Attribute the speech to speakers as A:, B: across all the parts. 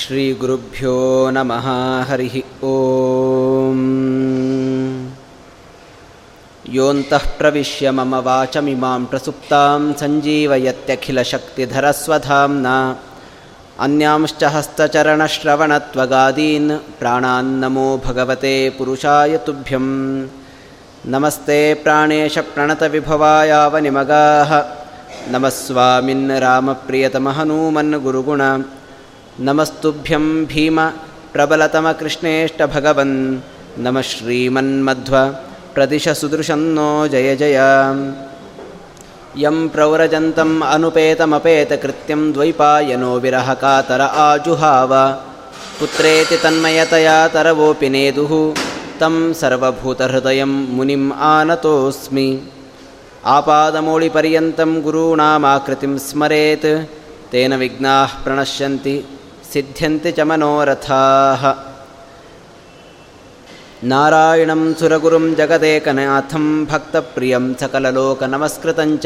A: श्रीगुरुभ्यो नमः हरिः ॐ योऽन्तः प्रविश्य मम वाचमिमां प्रसुप्तां सञ्जीवयत्यखिलशक्तिधरस्वधाम्ना अन्यांश्च हस्तचरणश्रवणत्वगादीन् प्राणान्नमो भगवते पुरुषाय तुभ्यं नमस्ते प्राणेशप्रणतविभवायावनिमगाः नमः स्वामिन् रामप्रियतमहनूमन् गुरुगुण नमस्तुभ्यं भीम प्रबलतमकृष्णेष्टभगवन् नमः श्रीमन्मध्व प्रदिश सुदृशन्नो जय जय यं प्रव्रजन्तम् अनुपेतमपेतकृत्यं द्वैपायनो विरहकातर आजुहाव पुत्रेति तन्मयतया तरवोऽपि नेदुः तं सर्वभूतहृदयं मुनिम् आनतोऽस्मि आपादमौळिपर्यन्तं गुरूणामाकृतिं स्मरेत् तेन विघ्नाः प्रणश्यन्ति सिद्ध्यन्ति च मनोरथाः। नारायणं सुरगुरुं जगदेकनाथं भक्तप्रियं सकललोकनमस्कृतं च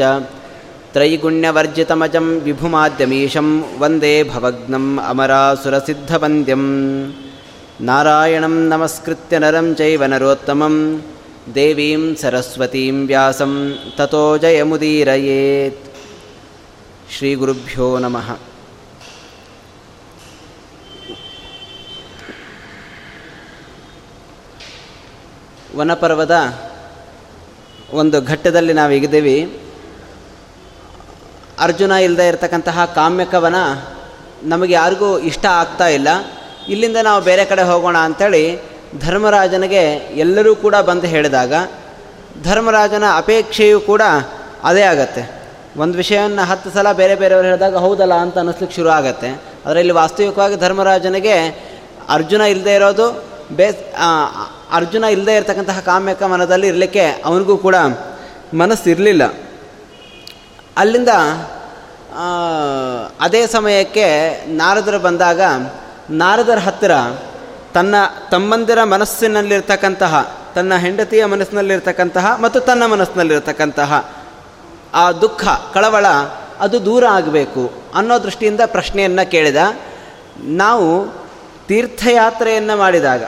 A: त्रैगुण्यवर्जितमजं विभुमाद्यमीशं वंदे भवग्नम् अमरासुरसिद्धवन्द्यं नारायणं नमस्कृत्य नरं चैव नरोत्तमं देवीं सरस्वतीं व्यासं ततो जयमुदीरयेत्। श्रीगुरुभ्यो नमः। ವನಪರ್ವದ ಒಂದು ಘಟ್ಟದಲ್ಲಿ ನಾವು ನಾವೀಗಿದ್ದೀವಿ ಅರ್ಜುನ ಇಲ್ಲದೆ ಇರತಕ್ಕಂತಹ ಕಾಮ್ಯಕವನ ನಮಗೆ ಯಾರಿಗೂ ಇಷ್ಟ ಆಗ್ತಾ ಇಲ್ಲ. ಇಲ್ಲಿಂದ ನಾವು ಬೇರೆ ಕಡೆ ಹೋಗೋಣ ಅಂಥೇಳಿ ಧರ್ಮರಾಜನಿಗೆ ಎಲ್ಲರೂ ಕೂಡ ಬಂದು ಹೇಳಿದಾಗ ಧರ್ಮರಾಜನ ಅಪೇಕ್ಷೆಯೂ ಕೂಡ ಅದೇ ಆಗತ್ತೆ. ಒಂದು ವಿಷಯವನ್ನು ಹತ್ತು ಸಲ ಬೇರೆ ಬೇರೆಯವರು ಹೇಳಿದಾಗ ಹೌದಲ್ಲ ಅಂತ ಅನ್ನಿಸ್ಲಿಕ್ಕೆ ಶುರು ಆಗುತ್ತೆ. ಅದರಲ್ಲಿ ವಾಸ್ತವಿಕವಾಗಿ ಧರ್ಮರಾಜನಿಗೆ ಅರ್ಜುನ ಇಲ್ಲದೆ ಇರೋದು ಬೇ ಅರ್ಜುನ ಇಲ್ಲದೆ ಇರತಕ್ಕಂತಹ ಕಾಮ್ಯಕ ಮನದಲ್ಲಿ ಇರಲಿಕ್ಕೆ ಅವನಿಗೂ ಕೂಡ ಮನಸ್ಸು ಇರಲಿಲ್ಲ. ಅಲ್ಲಿಂದ ಅದೇ ಸಮಯಕ್ಕೆ ನಾರದರು ಬಂದಾಗ ನಾರದರ ಹತ್ತಿರ ತನ್ನ ತಮ್ಮಂದಿರ ಮನಸ್ಸಿನಲ್ಲಿರ್ತಕ್ಕಂತಹ, ತನ್ನ ಹೆಂಡತಿಯ ಮನಸ್ಸಿನಲ್ಲಿರ್ತಕ್ಕಂತಹ ಮತ್ತು ತನ್ನ ಮನಸ್ಸಿನಲ್ಲಿರ್ತಕ್ಕಂತಹ ಆ ದುಃಖ, ಕಳವಳ ಅದು ದೂರ ಆಗಬೇಕು ಅನ್ನೋ ದೃಷ್ಟಿಯಿಂದ ಪ್ರಶ್ನೆಯನ್ನು ಕೇಳಿದ. ನಾವು ತೀರ್ಥಯಾತ್ರೆಯನ್ನು ಮಾಡಿದಾಗ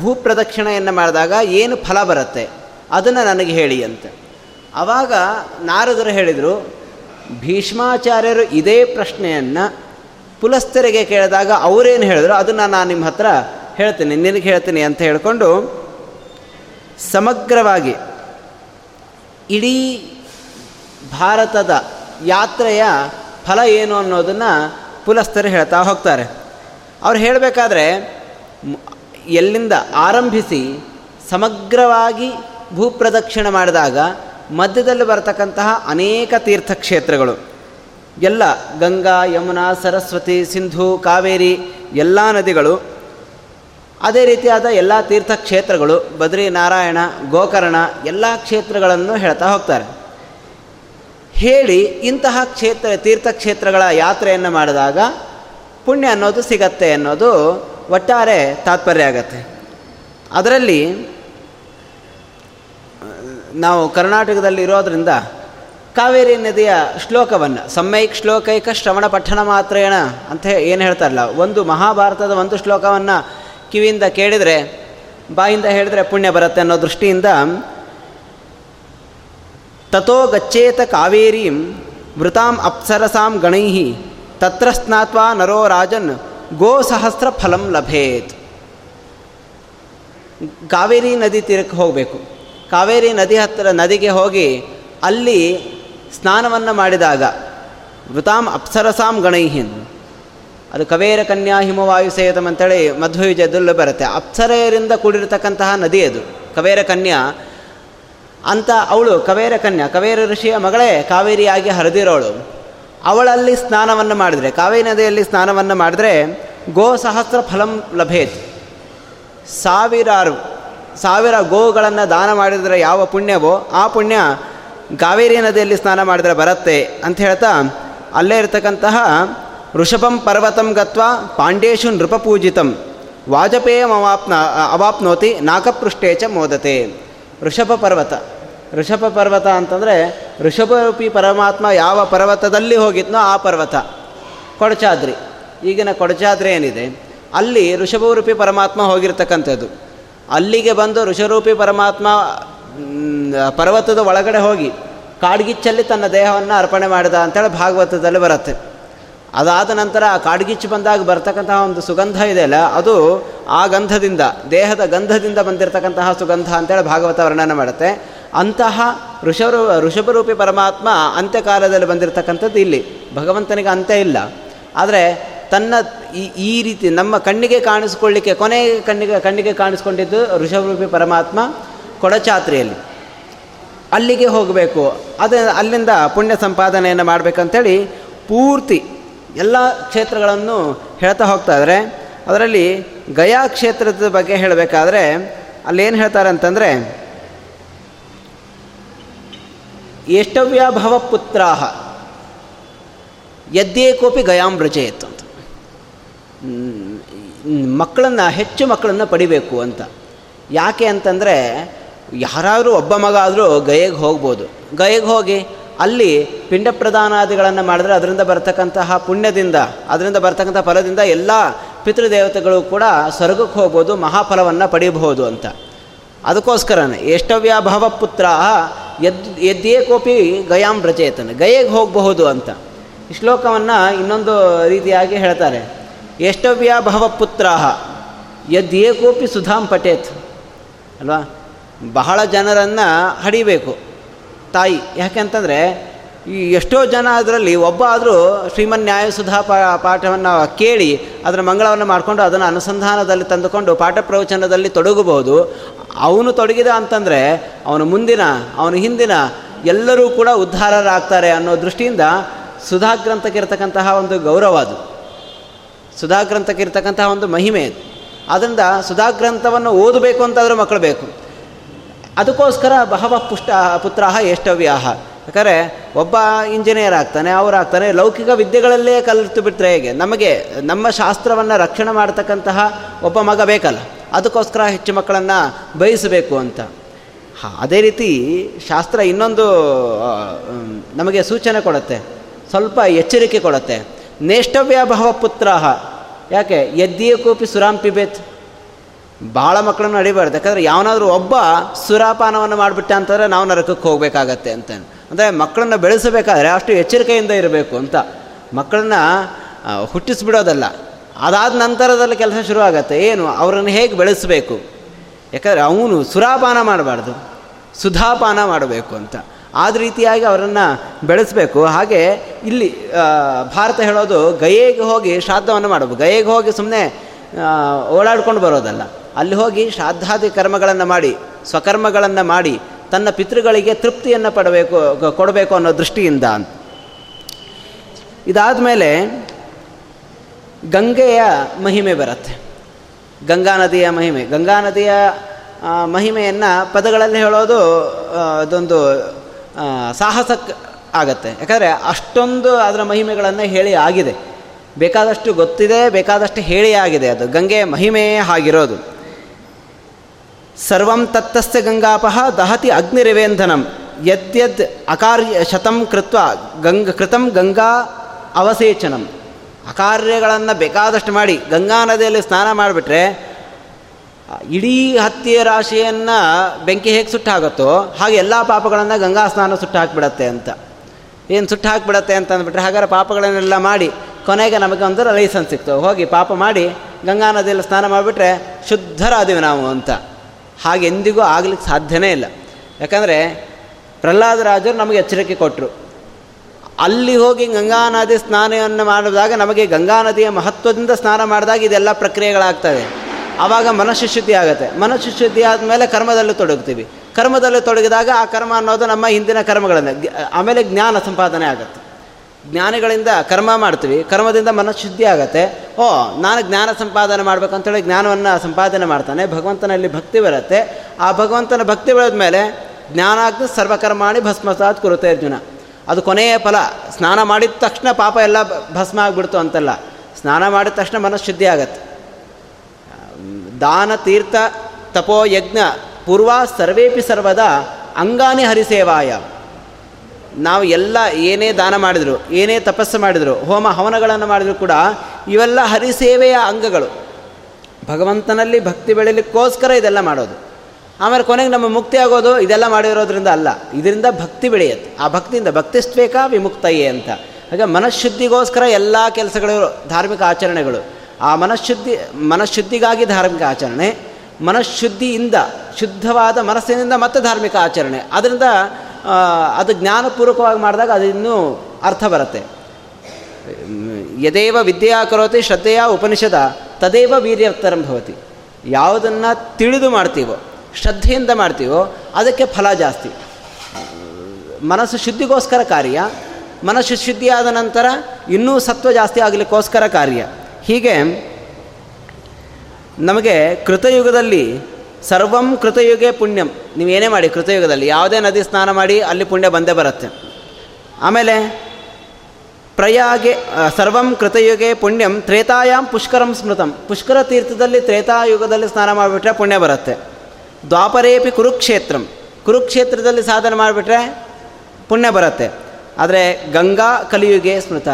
A: ಭೂಪ್ರದಕ್ಷಿಣೆಯನ್ನು ಮಾಡಿದಾಗ ಏನು ಫಲ ಬರುತ್ತೆ? ಅದನ್ನು ನನಗೆ ಹೇಳಿ ಅಂತ. ಆವಾಗ ನಾರದರು ಹೇಳಿದರು, ಭೀಷ್ಮಾಚಾರ್ಯರು ಇದೇ ಪ್ರಶ್ನೆಯನ್ನು ಪುಲಸ್ತರಿಗೆ ಕೇಳಿದಾಗ ಅವರೇನು ಹೇಳಿದ್ರು? ಅದನ್ನು ನಾನು ನಿಮ್ಮ ಹತ್ರ ಹೇಳ್ತೀನಿ, ನಿನಗೆ ಹೇಳ್ತೀನಿ ಅಂತ ಹೇಳಿಕೊಂಡು ಸಮಗ್ರವಾಗಿ ಇಡೀ ಭಾರತದ ಯಾತ್ರೆಯ ಫಲ ಏನು ಅನ್ನೋದನ್ನು ಪುಲಸ್ತರು ಹೇಳ್ತಾ ಹೋಗ್ತಾರೆ. ಅವ್ರು ಹೇಳಬೇಕಾದ್ರೆ ಎಲ್ಲಿಂದ ಆರಂಭಿಸಿ ಸಮಗ್ರವಾಗಿ ಭೂಪ್ರದಕ್ಷಿಣೆ ಮಾಡಿದಾಗ ಮಧ್ಯದಲ್ಲಿ ಬರತಕ್ಕಂತಹ ಅನೇಕ ತೀರ್ಥಕ್ಷೇತ್ರಗಳು. ಎಲ್ಲ ಗಂಗಾ, ಯಮುನಾ, ಸರಸ್ವತಿ, ಸಿಂಧು, ಕಾವೇರಿ ಎಲ್ಲ ನದಿಗಳು, ಅದೇ ರೀತಿಯಾದ ಎಲ್ಲ ತೀರ್ಥಕ್ಷೇತ್ರಗಳು ಬದ್ರಿ ನಾರಾಯಣ ಗೋಕರ್ಣ ಎಲ್ಲ ಕ್ಷೇತ್ರಗಳನ್ನು ಹೇಳ್ತಾ ಹೋಗ್ತಾರೆ. ಹೇಳಿ ಇಂತಹ ಕ್ಷೇತ್ರ ತೀರ್ಥಕ್ಷೇತ್ರಗಳ ಯಾತ್ರೆಯನ್ನು ಮಾಡಿದಾಗ ಪುಣ್ಯ ಅನ್ನೋದು ಸಿಗತ್ತೆ ಅನ್ನೋದು ಒಟ್ಟಾರೆ ತಾತ್ಪರ್ಯ ಆಗತ್ತೆ. ಅದರಲ್ಲಿ, ನಾವು ಕರ್ನಾಟಕದಲ್ಲಿ ಇರೋದರಿಂದ ಕಾವೇರಿ ನದಿಯ ಶ್ಲೋಕವನ್ನು ಸಮ್ಮೈಕ್ ಶ್ಲೋಕೈಕ ಶ್ರವಣ ಪಠಣ ಮಾತ್ರೇಣ ಅಂತ ಏನು ಹೇಳ್ತಾರಲ್ಲ, ಒಂದು ಮಹಾಭಾರತದ ಒಂದು ಶ್ಲೋಕವನ್ನು ಕಿವಿಯಿಂದ ಕೇಳಿದರೆ, ಬಾಯಿಂದ ಹೇಳಿದರೆ ಪುಣ್ಯ ಬರುತ್ತೆ ಅನ್ನೋ ದೃಷ್ಟಿಯಿಂದ ತಥೋ ಗಚ್ಚೇತ ಕಾವೇರೀಂ ವೃತಾಂ ಅಪ್ಸರಸಾಂ ಗಣೈ ತತ್ರ ಸ್ನಾತ್ವಾ ನರೋ ರಾಜನ್ ಗೋ ಸಹಸ್ರ ಫಲಂ ಲಭೇತ್. ಕಾವೇರಿ ನದಿ ತೀರಕ್ಕೆ ಹೋಗಬೇಕು. ಕಾವೇರಿ ನದಿ ಹತ್ತಿರ ನದಿಗೆ ಹೋಗಿ ಅಲ್ಲಿ ಸ್ನಾನವನ್ನು ಮಾಡಿದಾಗ, ವೃತಾಂ ಅಪ್ಸರಸಾಂ ಗಣೈಹಿನ್ ಅದು ಕವೇರ ಕನ್ಯಾ ಹಿಮವಾಯು ಸೇತಮ್ ಅಂತೇಳಿ ಮಧ್ವಯುಜದಲ್ಲೂ ಬರುತ್ತೆ. ಅಪ್ಸರೆಯರಿಂದ ಕೂಡಿರತಕ್ಕಂತಹ ನದಿ ಅದು. ಕವೇರ ಕನ್ಯಾ, ಅಂತ ಅವಳು ಕವೇರ ಕನ್ಯಾ, ಕವೇರ ಋಷಿಯ ಮಗಳೇ ಕಾವೇರಿಯಾಗಿ ಹರಿದಿರೋಳು. ಅವಳಲ್ಲಿ ಸ್ನಾನವನ್ನು ಮಾಡಿದರೆ, ಕಾವೇರಿ ನದಿಯಲ್ಲಿ ಸ್ನಾನವನ್ನು ಮಾಡಿದರೆ ಗೋ ಸಹಸ್ರ ಫಲಂ ಲಭೇತ್. ಸಾವಿರಾರು, ಸಾವಿರ ಗೋಗಳನ್ನು ದಾನ ಮಾಡಿದರೆ ಯಾವ ಪುಣ್ಯವೋ ಆ ಪುಣ್ಯ ಕಾವೇರಿ ನದಿಯಲ್ಲಿ ಸ್ನಾನ ಮಾಡಿದರೆ ಬರುತ್ತೆ ಅಂತ ಹೇಳ್ತಾ ಅಲ್ಲೇ ಇರತಕ್ಕಂತಹ ಋಷಭಂ ಪರ್ವತಂ ಗತ್ವ ಪಾಂಡೇಶು ನೃಪಪೂಜಿತಂ ವಾಜಪೇಯಂ ಅವಾಪ್ನ, ಅವಾಪ್ನೋತಿ ನಾಕಪೃಷ್ಠೇ ಚ ಮೋದತೆ. ಋಷಭ ಪರ್ವತ. ಋಷಭ ಪರ್ವತ ಅಂತಂದರೆ ಋಷಭರೂಪಿ ಪರಮಾತ್ಮ ಯಾವ ಪರ್ವತದಲ್ಲಿ ಹೋಗಿದ್ನೋ ಆ ಪರ್ವತ, ಕೊಡಚಾದ್ರಿ. ಈಗಿನ ಕೊಡಚಾದ್ರಿ ಏನಿದೆ? ಅಲ್ಲಿ ಋಷಭರೂಪಿ ಪರಮಾತ್ಮ ಹೋಗಿರ್ತಕ್ಕಂಥದ್ದು. ಅಲ್ಲಿಗೆ ಬಂದು ಋಷರೂಪಿ ಪರಮಾತ್ಮ ಪರ್ವತದ ಒಳಗಡೆ ಹೋಗಿ ಕಾಡ್ಗಿಚ್ಚಲ್ಲಿ ತನ್ನ ದೇಹವನ್ನು ಅರ್ಪಣೆ ಮಾಡಿದ ಅಂತೇಳಿ ಭಾಗವತದಲ್ಲಿ ಬರುತ್ತೆ. ಅದಾದ ನಂತರ ಆ ಕಾಡ್ಗಿಚ್ಚು ಬಂದಾಗ ಬರ್ತಕ್ಕಂತಹ ಒಂದು ಸುಗಂಧ ಇದೆ ಅಲ್ಲ, ಅದು ಆ ಗಂಧದಿಂದ, ದೇಹದ ಗಂಧದಿಂದ ಬಂದಿರತಕ್ಕಂತಹ ಸುಗಂಧ ಅಂತೇಳಿ ಭಾಗವತ ವರ್ಣನೆ ಮಾಡುತ್ತೆ. ಅಂತಹ ಋಷಭ ಋಷಭರೂಪಿ ಪರಮಾತ್ಮ ಅಂತ್ಯಕಾಲದಲ್ಲಿ ಬಂದಿರತಕ್ಕಂಥದ್ದು ಇಲ್ಲಿ. ಭಗವಂತನಿಗೆ ಅಂತ್ಯ ಇಲ್ಲ. ಆದರೆ ತನ್ನ ಈ ಈ ರೀತಿ ನಮ್ಮ ಕಣ್ಣಿಗೆ ಕಾಣಿಸ್ಕೊಳ್ಳಿಕ್ಕೆ ಕೊನೆಗೆ ಕಣ್ಣಿಗೆ ಕಣ್ಣಿಗೆ ಕಾಣಿಸ್ಕೊಂಡಿದ್ದು ಋಷಭರೂಪಿ ಪರಮಾತ್ಮ ಕೊಡಚಾತ್ರೆಯಲ್ಲಿ ಅಲ್ಲಿಗೆ ಹೋಗಬೇಕು. ಅದು, ಅಲ್ಲಿಂದ ಪುಣ್ಯ ಸಂಪಾದನೆಯನ್ನು ಮಾಡಬೇಕಂತೇಳಿ ಪೂರ್ತಿ ಎಲ್ಲ ಕ್ಷೇತ್ರಗಳನ್ನು ಹೇಳ್ತಾ ಹೋಗ್ತಾ ಇದ್ದಾರೆ. ಅದರಲ್ಲಿ ಗಯಾ ಕ್ಷೇತ್ರದ ಬಗ್ಗೆ ಹೇಳಬೇಕಾದ್ರೆ, ಅಲ್ಲೇನು ಹೇಳ್ತಾರೆ ಅಂತಂದರೆ ಎಷ್ಟವ್ಯಾಭವ ಪುತ್ರಾಹ ಯದ್ದೇಕೋಪಿ ಗಯಾಂ ರಚೆಯತ್ತು ಅಂತ. ಮಕ್ಕಳನ್ನು, ಹೆಚ್ಚು ಮಕ್ಕಳನ್ನು ಪಡಿಬೇಕು ಅಂತ. ಯಾಕೆ ಅಂತಂದರೆ, ಯಾರಾದರೂ ಒಬ್ಬ ಮಗ ಆದರೂ ಗಯೆಗೆ ಹೋಗ್ಬೋದು. ಗಯೆಗೆ ಹೋಗಿ, ಅಲ್ಲಿ ಪಿಂಡ ಪ್ರದಾನಾದಿಗಳನ್ನು ಮಾಡಿದ್ರೆ ಅದರಿಂದ ಬರ್ತಕ್ಕಂತಹ ಪುಣ್ಯದಿಂದ, ಅದರಿಂದ ಬರ್ತಕ್ಕಂಥ ಫಲದಿಂದ ಎಲ್ಲ ಪಿತೃದೇವತೆಗಳು ಕೂಡ ಸ್ವರ್ಗಕ್ಕೆ ಹೋಗ್ಬೋದು, ಮಹಾಫಲವನ್ನು ಪಡೀಬಹುದು ಅಂತ. ಅದಕ್ಕೋಸ್ಕರನೇ ಎಷ್ಟವ್ಯಾಭವ ಪುತ್ರ ಎದ್ ಎದ್ದೇಕೋಪಿ ಗಯಾಂ ರಚಯತನ ಗಯೆಗೆ ಹೋಗಬಹುದು ಅಂತ. ಈ ಶ್ಲೋಕವನ್ನು ಇನ್ನೊಂದು ರೀತಿಯಾಗಿ ಹೇಳ್ತಾರೆ. ಎಷ್ಟವ್ಯಾಭವ ಎದ್ದೇ ಕೋಪಿ ಸುಧಾಂ ಪಟೇತ್. ಅಲ್ವಾ? ಬಹಳ ಜನರನ್ನು ಹಡಿಬೇಕು. ತಾಯಿ ಯಾಕೆಂತಂದರೆ ಈ ಎಷ್ಟೋ ಜನ ಅದರಲ್ಲಿ ಒಬ್ಬ ಆದರೂ ಶ್ರೀಮನ್ ನ್ಯಾಯಸುಧಾ ಪಾ, ಪಾಠವನ್ನು ಕೇಳಿ ಅದರ ಮಂಗಳವನ್ನು ಮಾಡಿಕೊಂಡು ಅದನ್ನು ಅನುಸಂಧಾನದಲ್ಲಿ ತಂದುಕೊಂಡು ಪಾಠ ಪ್ರವಚನದಲ್ಲಿ ತೊಡಗಬಹುದು. ಅವನು ತೊಡಗಿದ ಅಂತಂದರೆ ಅವನ ಮುಂದಿನ, ಅವನ ಹಿಂದಿನ ಎಲ್ಲರೂ ಕೂಡ ಉದ್ಧಾರರಾಗ್ತಾರೆ ಅನ್ನೋ ದೃಷ್ಟಿಯಿಂದ ಸುಧಾಗ್ರಂಥಕ್ಕಿರ್ತಕ್ಕಂತಹ ಒಂದು ಗೌರವ ಅದು. ಸುಧಾಗ್ರಂಥಕ್ಕಿರ್ತಕ್ಕಂತಹ ಒಂದು ಮಹಿಮೆ ಅದು. ಅದರಿಂದ ಸುಧಾಗ್ರಂಥವನ್ನು ಓದಬೇಕು ಅಂತಾದರೂ ಮಕ್ಕಳು ಬೇಕು. ಅದಕ್ಕೋಸ್ಕರ ಬಹವ ಪುಷ್ಟ ಪುತ್ರ ಎಷ್ಟವ್ಯಾಹ ಯಾಕಂದರೆ ಒಬ್ಬ ಇಂಜಿನಿಯರ್ ಆಗ್ತಾನೆ ಅವರಾಗ್ತಾನೆ, ಲೌಕಿಕ ವಿದ್ಯೆಗಳಲ್ಲೇ ಕಲಿತು ಬಿಟ್ಟರೆ ಹೇಗೆ? ನಮಗೆ, ನಮ್ಮ ಶಾಸ್ತ್ರವನ್ನು ರಕ್ಷಣೆ ಮಾಡ್ತಕ್ಕಂತಹ ಒಬ್ಬ ಮಗ ಬೇಕಲ್ಲ, ಅದಕ್ಕೋಸ್ಕರ ಹೆಚ್ಚು ಮಕ್ಕಳನ್ನು ಬಯಸಬೇಕು ಅಂತ. ಹಾಂ, ಅದೇ ರೀತಿ ಶಾಸ್ತ್ರ ಇನ್ನೊಂದು ನಮಗೆ ಸೂಚನೆ ಕೊಡುತ್ತೆ, ಸ್ವಲ್ಪ ಎಚ್ಚರಿಕೆ ಕೊಡುತ್ತೆ. ನೇಷ್ಟವ್ಯಾಭವ ಪುತ್ರ ಯಾಕೆ? ಎದ್ದಿಯೇ ಕೋಪಿ ಸುರಾಮ್ ಪಿಬೇತ್. ಭಾಳ ಮಕ್ಕಳನ್ನು ನಡಿಬಾರ್ದು ಯಾಕಂದರೆ ಯಾವನಾದರೂ ಒಬ್ಬ ಸುರಾಪಾನವನ್ನು ಮಾಡಿಬಿಟ್ಟ ಅಂತಂದರೆ ನಾವು ನರಕಕ್ಕೆ ಹೋಗಬೇಕಾಗತ್ತೆ ಅಂತ ಅಂದರೆ ಮಕ್ಕಳನ್ನು ಬೆಳೆಸಬೇಕಾದ್ರೆ ಅಷ್ಟು ಎಚ್ಚರಿಕೆಯಿಂದ ಇರಬೇಕು ಅಂತ. ಮಕ್ಕಳನ್ನ ಹುಟ್ಟಿಸ್ಬಿಡೋದಲ್ಲ. ಅದಾದ ನಂತರದಲ್ಲಿ ಕೆಲಸ ಶುರು ಆಗುತ್ತೆ ಏನು? ಅವರನ್ನು ಹೇಗೆ ಬೆಳೆಸಬೇಕು? ಯಾಕಂದರೆ ಅವನು ಸುರಾಪಾನ ಮಾಡಬಾರ್ದು. ಸುಧಾಪಾನ ಮಾಡಬೇಕು ಅಂತ. ಆದ ರೀತಿಯಾಗಿ ಅವರನ್ನು ಬೆಳೆಸಬೇಕು. ಹಾಗೆ ಇಲ್ಲಿ ಭಾರತ ಹೇಳೋದು ಗಯೆಗೆ ಹೋಗಿ ಶ್ರಾದ್ದವನ್ನು ಮಾಡಬೇಕು. ಗಯೆಗೆ ಹೋಗಿ ಸುಮ್ಮನೆ ಓಡಾಡ್ಕೊಂಡು ಬರೋದಲ್ಲ. ಅಲ್ಲಿ ಹೋಗಿ ಶ್ರಾದ್ದಾದಿ ಕರ್ಮಗಳನ್ನು ಮಾಡಿ, ಸ್ವಕರ್ಮಗಳನ್ನು ಮಾಡಿ ತನ್ನ ಪಿತೃಗಳಿಗೆ ತೃಪ್ತಿಯನ್ನು ಪಡಬೇಕು ಕೊಡಬೇಕು ಅನ್ನೋ ದೃಷ್ಟಿಯಿಂದ ಇದಾದ ಮೇಲೆ ಗಂಗೆಯ ಮಹಿಮೆ ಬರುತ್ತೆ. ಗಂಗಾ ನದಿಯ ಮಹಿಮೆ. ಗಂಗಾ ನದಿಯ ಮಹಿಮೆಯನ್ನು ಪದಗಳಲ್ಲಿ ಹೇಳೋದು ಅದೊಂದು ಸಾಹಸಕ್ಕೆ ಆಗತ್ತೆ. ಯಾಕಂದರೆ ಅಷ್ಟೊಂದು ಅದರ ಮಹಿಮೆಗಳನ್ನು ಹೇಳಿ ಆಗಿದೆ. ಬೇಕಾದಷ್ಟು ಗೊತ್ತಿದೆ, ಬೇಕಾದಷ್ಟು ಹೇಳಿ ಆಗಿದೆ ಅದು. ಗಂಗೆಯ ಮಹಿಮೆಯೇ ಆಗಿರೋದು. ಸರ್ವಂ ತತ್ತಸ್ಯ ಗಂಗಾಪಹ ದಹತಿ ಅಗ್ನಿರಿವೇಂಧನಂ. ಯದ್ಯದ್ ಅಕಾರ್ಯ ಶತಂ ಕೃತ್ವ ಗಂಗ ಕೃತಂ ಗಂಗಾ ಅವಸೇಚನಂ. ಅಕಾರ್ಯಗಳನ್ನು ಬೇಕಾದಷ್ಟು ಮಾಡಿ ಗಂಗಾ ನದಿಯಲ್ಲಿ ಸ್ನಾನ ಮಾಡಿಬಿಟ್ರೆ ಇಡೀ ಹತ್ತಿಯ ರಾಶಿಯನ್ನು ಬೆಂಕಿ ಹೇಗೆ ಸುಟ್ಟಾಗುತ್ತೋ ಹಾಗೆ ಎಲ್ಲ ಪಾಪಗಳನ್ನು ಗಂಗಾ ಸ್ನಾನ ಸುಟ್ಟು ಹಾಕಿಬಿಡತ್ತೆ ಅಂತ. ಏನು ಸುಟ್ಟು ಹಾಕಿಬಿಡತ್ತೆ ಅಂತ ಅಂದ್ಬಿಟ್ರೆ ಹಾಗಾದ್ರೆ ಪಾಪಗಳನ್ನೆಲ್ಲ ಮಾಡಿ ಕೊನೆಗೆ ನಮಗೆ ಒಂದು ಲೈಸೆನ್ಸ್ ಸಿಕ್ತು. ಹೋಗಿ ಪಾಪ ಮಾಡಿ ಗಂಗಾ ನದಿಯಲ್ಲಿ ಸ್ನಾನ ಮಾಡಿಬಿಟ್ರೆ ಶುದ್ಧರಾದಿವಿ ನಾವು ಅಂತ. ಹಾಗೆ ಎಂದಿಗೂ ಆಗ್ಲಿಕ್ಕೆ ಸಾಧ್ಯನೇ ಇಲ್ಲ. ಯಾಕಂದರೆ ಪ್ರಹ್ಲಾದರಾಜರು ನಮಗೆ ಎಚ್ಚರಿಕೆ ಕೊಟ್ಟರು ಅಲ್ಲಿ ಹೋಗಿ ಗಂಗಾ ನದಿ ಸ್ನಾನವನ್ನು ಮಾಡಿದಾಗ ನಮಗೆ ಗಂಗಾ ನದಿಯ ಮಹತ್ವದಿಂದ ಸ್ನಾನ ಮಾಡಿದಾಗ ಇದೆಲ್ಲ ಪ್ರಕ್ರಿಯೆಗಳಾಗ್ತವೆ. ಆವಾಗ ಮನಸ್ಸು ಶುದ್ಧಿ ಆಗುತ್ತೆ. ಮನಸ್ಸು ಶುದ್ಧಿ ಆದಮೇಲೆ ಕರ್ಮದಲ್ಲಿ ತೊಡಗ್ತೀವಿ. ಕರ್ಮದಲ್ಲಿ ತೊಡಗಿದಾಗ ಆ ಕರ್ಮ ಅನ್ನೋದು ನಮ್ಮ ಹಿಂದಿನ ಕರ್ಮಗಳನ್ನು. ಆಮೇಲೆ ಜ್ಞಾನ ಸಂಪಾದನೆ ಆಗುತ್ತೆ. ಜ್ಞಾನಿಗಳಿಂದ ಕರ್ಮ ಮಾಡ್ತೀವಿ, ಕರ್ಮದಿಂದ ಮನಃಶುದ್ಧಿ ಆಗತ್ತೆ. ಓ, ನಾನು ಜ್ಞಾನ ಸಂಪಾದನೆ ಮಾಡ್ಬೇಕಂತೇಳಿ ಜ್ಞಾನವನ್ನು ಸಂಪಾದನೆ ಮಾಡ್ತಾನೆ, ಭಗವಂತನಲ್ಲಿ ಭಕ್ತಿ ಬರುತ್ತೆ. ಆ ಭಗವಂತನ ಭಕ್ತಿ ಬೆಳೆದ ಮೇಲೆ ಜ್ಞಾನಾಗ್ನ ಸರ್ವಕರ್ಮಾಣಿ ಭಸ್ಮಸಾತ್ ಕುರುತೆ ಅರ್ಜುನ ಅದು ಕೊನೆಯ ಫಲ. ಸ್ನಾನ ಮಾಡಿದ ತಕ್ಷಣ ಪಾಪ ಎಲ್ಲ ಭಸ್ಮ ಆಗಿಬಿಡ್ತು ಅಂತಲ್ಲ. ಸ್ನಾನ ಮಾಡಿದ ತಕ್ಷಣ ಮನಃಶುದ್ಧಿ ಆಗತ್ತೆ. ದಾನ, ತೀರ್ಥ, ತಪೋ, ಯಜ್ಞ, ಪೂರ್ವ ಸರ್ವೇಪಿ ಸರ್ವದ ಅಂಗಾನಿ ಹರಿಸೇವಾಯ. ನಾವು ಎಲ್ಲ ಏನೇ ದಾನ ಮಾಡಿದರು, ಏನೇ ತಪಸ್ಸು ಮಾಡಿದರು, ಹೋಮ ಹವನಗಳನ್ನು ಮಾಡಿದರೂ ಕೂಡ ಇವೆಲ್ಲ ಹರಿಸೇವೆಯ ಅಂಗಗಳು. ಭಗವಂತನಲ್ಲಿ ಭಕ್ತಿ ಬೆಳೆಯಲಿಕ್ಕೋಸ್ಕರ ಇದೆಲ್ಲ ಮಾಡೋದು. ಆಮೇಲೆ ಕೊನೆಗೆ ನಮ್ಮ ಮುಕ್ತಿ ಆಗೋದು ಇದೆಲ್ಲ ಮಾಡಿರೋದ್ರಿಂದ ಅಲ್ಲ. ಇದರಿಂದ ಭಕ್ತಿ ಬೆಳೆಯುತ್ತೆ. ಆ ಭಕ್ತಿಯಿಂದ ಭಕ್ತಿಸ್ಬೇಕಾ ವಿಮುಕ್ತಯೇ ಅಂತ. ಹಾಗೆ ಮನಃಶುದ್ಧಿಗೋಸ್ಕರ ಎಲ್ಲ ಕೆಲಸಗಳು ಧಾರ್ಮಿಕ ಆಚರಣೆಗಳು. ಆ ಮನಃಶುದ್ಧಿ, ಮನಃಶುದ್ಧಿಗಾಗಿ ಧಾರ್ಮಿಕ ಆಚರಣೆ, ಮನಃಶುದ್ಧಿಯಿಂದ, ಶುದ್ಧವಾದ ಮನಸ್ಸಿನಿಂದ ಮತ್ತೆ ಧಾರ್ಮಿಕ ಆಚರಣೆ. ಅದರಿಂದ ಅದು ಜ್ಞಾನಪೂರ್ವಕವಾಗಿ ಮಾಡಿದಾಗ ಅದು ಅರ್ಥ ಬರುತ್ತೆ. ಯದೇವ ವಿದ್ಯೆಯ ಕರೋತಿ ಶ್ರದ್ಧೆಯ ಉಪನಿಷದ ತದೇವ ವೀರ್ಯೋತ್ತರಂ ಭವತಿ. ಯಾವುದನ್ನು ತಿಳಿದು ಮಾಡ್ತೀವೋ, ಶ್ರದ್ಧೆಯಿಂದ ಮಾಡ್ತೀವೋ, ಅದಕ್ಕೆ ಫಲ ಜಾಸ್ತಿ. ಮನಸ್ಸು ಶುದ್ಧಿಗೋಸ್ಕರ ಕಾರ್ಯ, ಮನಸ್ಸು ಶುದ್ಧಿಯಾದ ನಂತರ ಇನ್ನೂ ಸತ್ವ ಜಾಸ್ತಿ ಆಗಲಿಕ್ಕೋಸ್ಕರ ಕಾರ್ಯ. ಹೀಗೆ ನಮಗೆ ಕೃತಯುಗದಲ್ಲಿ ಸರ್ವಂ ಕೃತಯುಗೆ ಪುಣ್ಯಂ. ನೀವೇನೇ ಮಾಡಿ, ಕೃತಯುಗದಲ್ಲಿ ಯಾವುದೇ ನದಿ ಸ್ನಾನ ಮಾಡಿ ಅಲ್ಲಿ ಪುಣ್ಯ ಬಂದೇ ಬರುತ್ತೆ. ಆಮೇಲೆ ಪ್ರಯಾಗೆ ಸರ್ವಂ ಕೃತಯುಗೆ ಪುಣ್ಯಂ ತ್ರೇತಾಯಾಮ್ ಪುಷ್ಕರಂ ಸ್ಮೃತಂ. ಪುಷ್ಕರ ತೀರ್ಥದಲ್ಲಿ ತ್ರೇತಾಯುಗದಲ್ಲಿ ಸ್ನಾನ ಮಾಡಿಬಿಟ್ರೆ ಪುಣ್ಯ ಬರುತ್ತೆ. ದ್ವಾಪರೇಪಿ ಕುರುಕ್ಷೇತ್ರಂ. ಕುರುಕ್ಷೇತ್ರದಲ್ಲಿ ಸಾಧನೆ ಮಾಡಿಬಿಟ್ರೆ ಪುಣ್ಯ ಬರುತ್ತೆ. ಆದರೆ ಗಂಗಾ ಕಲಿಯುಗೆ ಸ್ಮೃತ.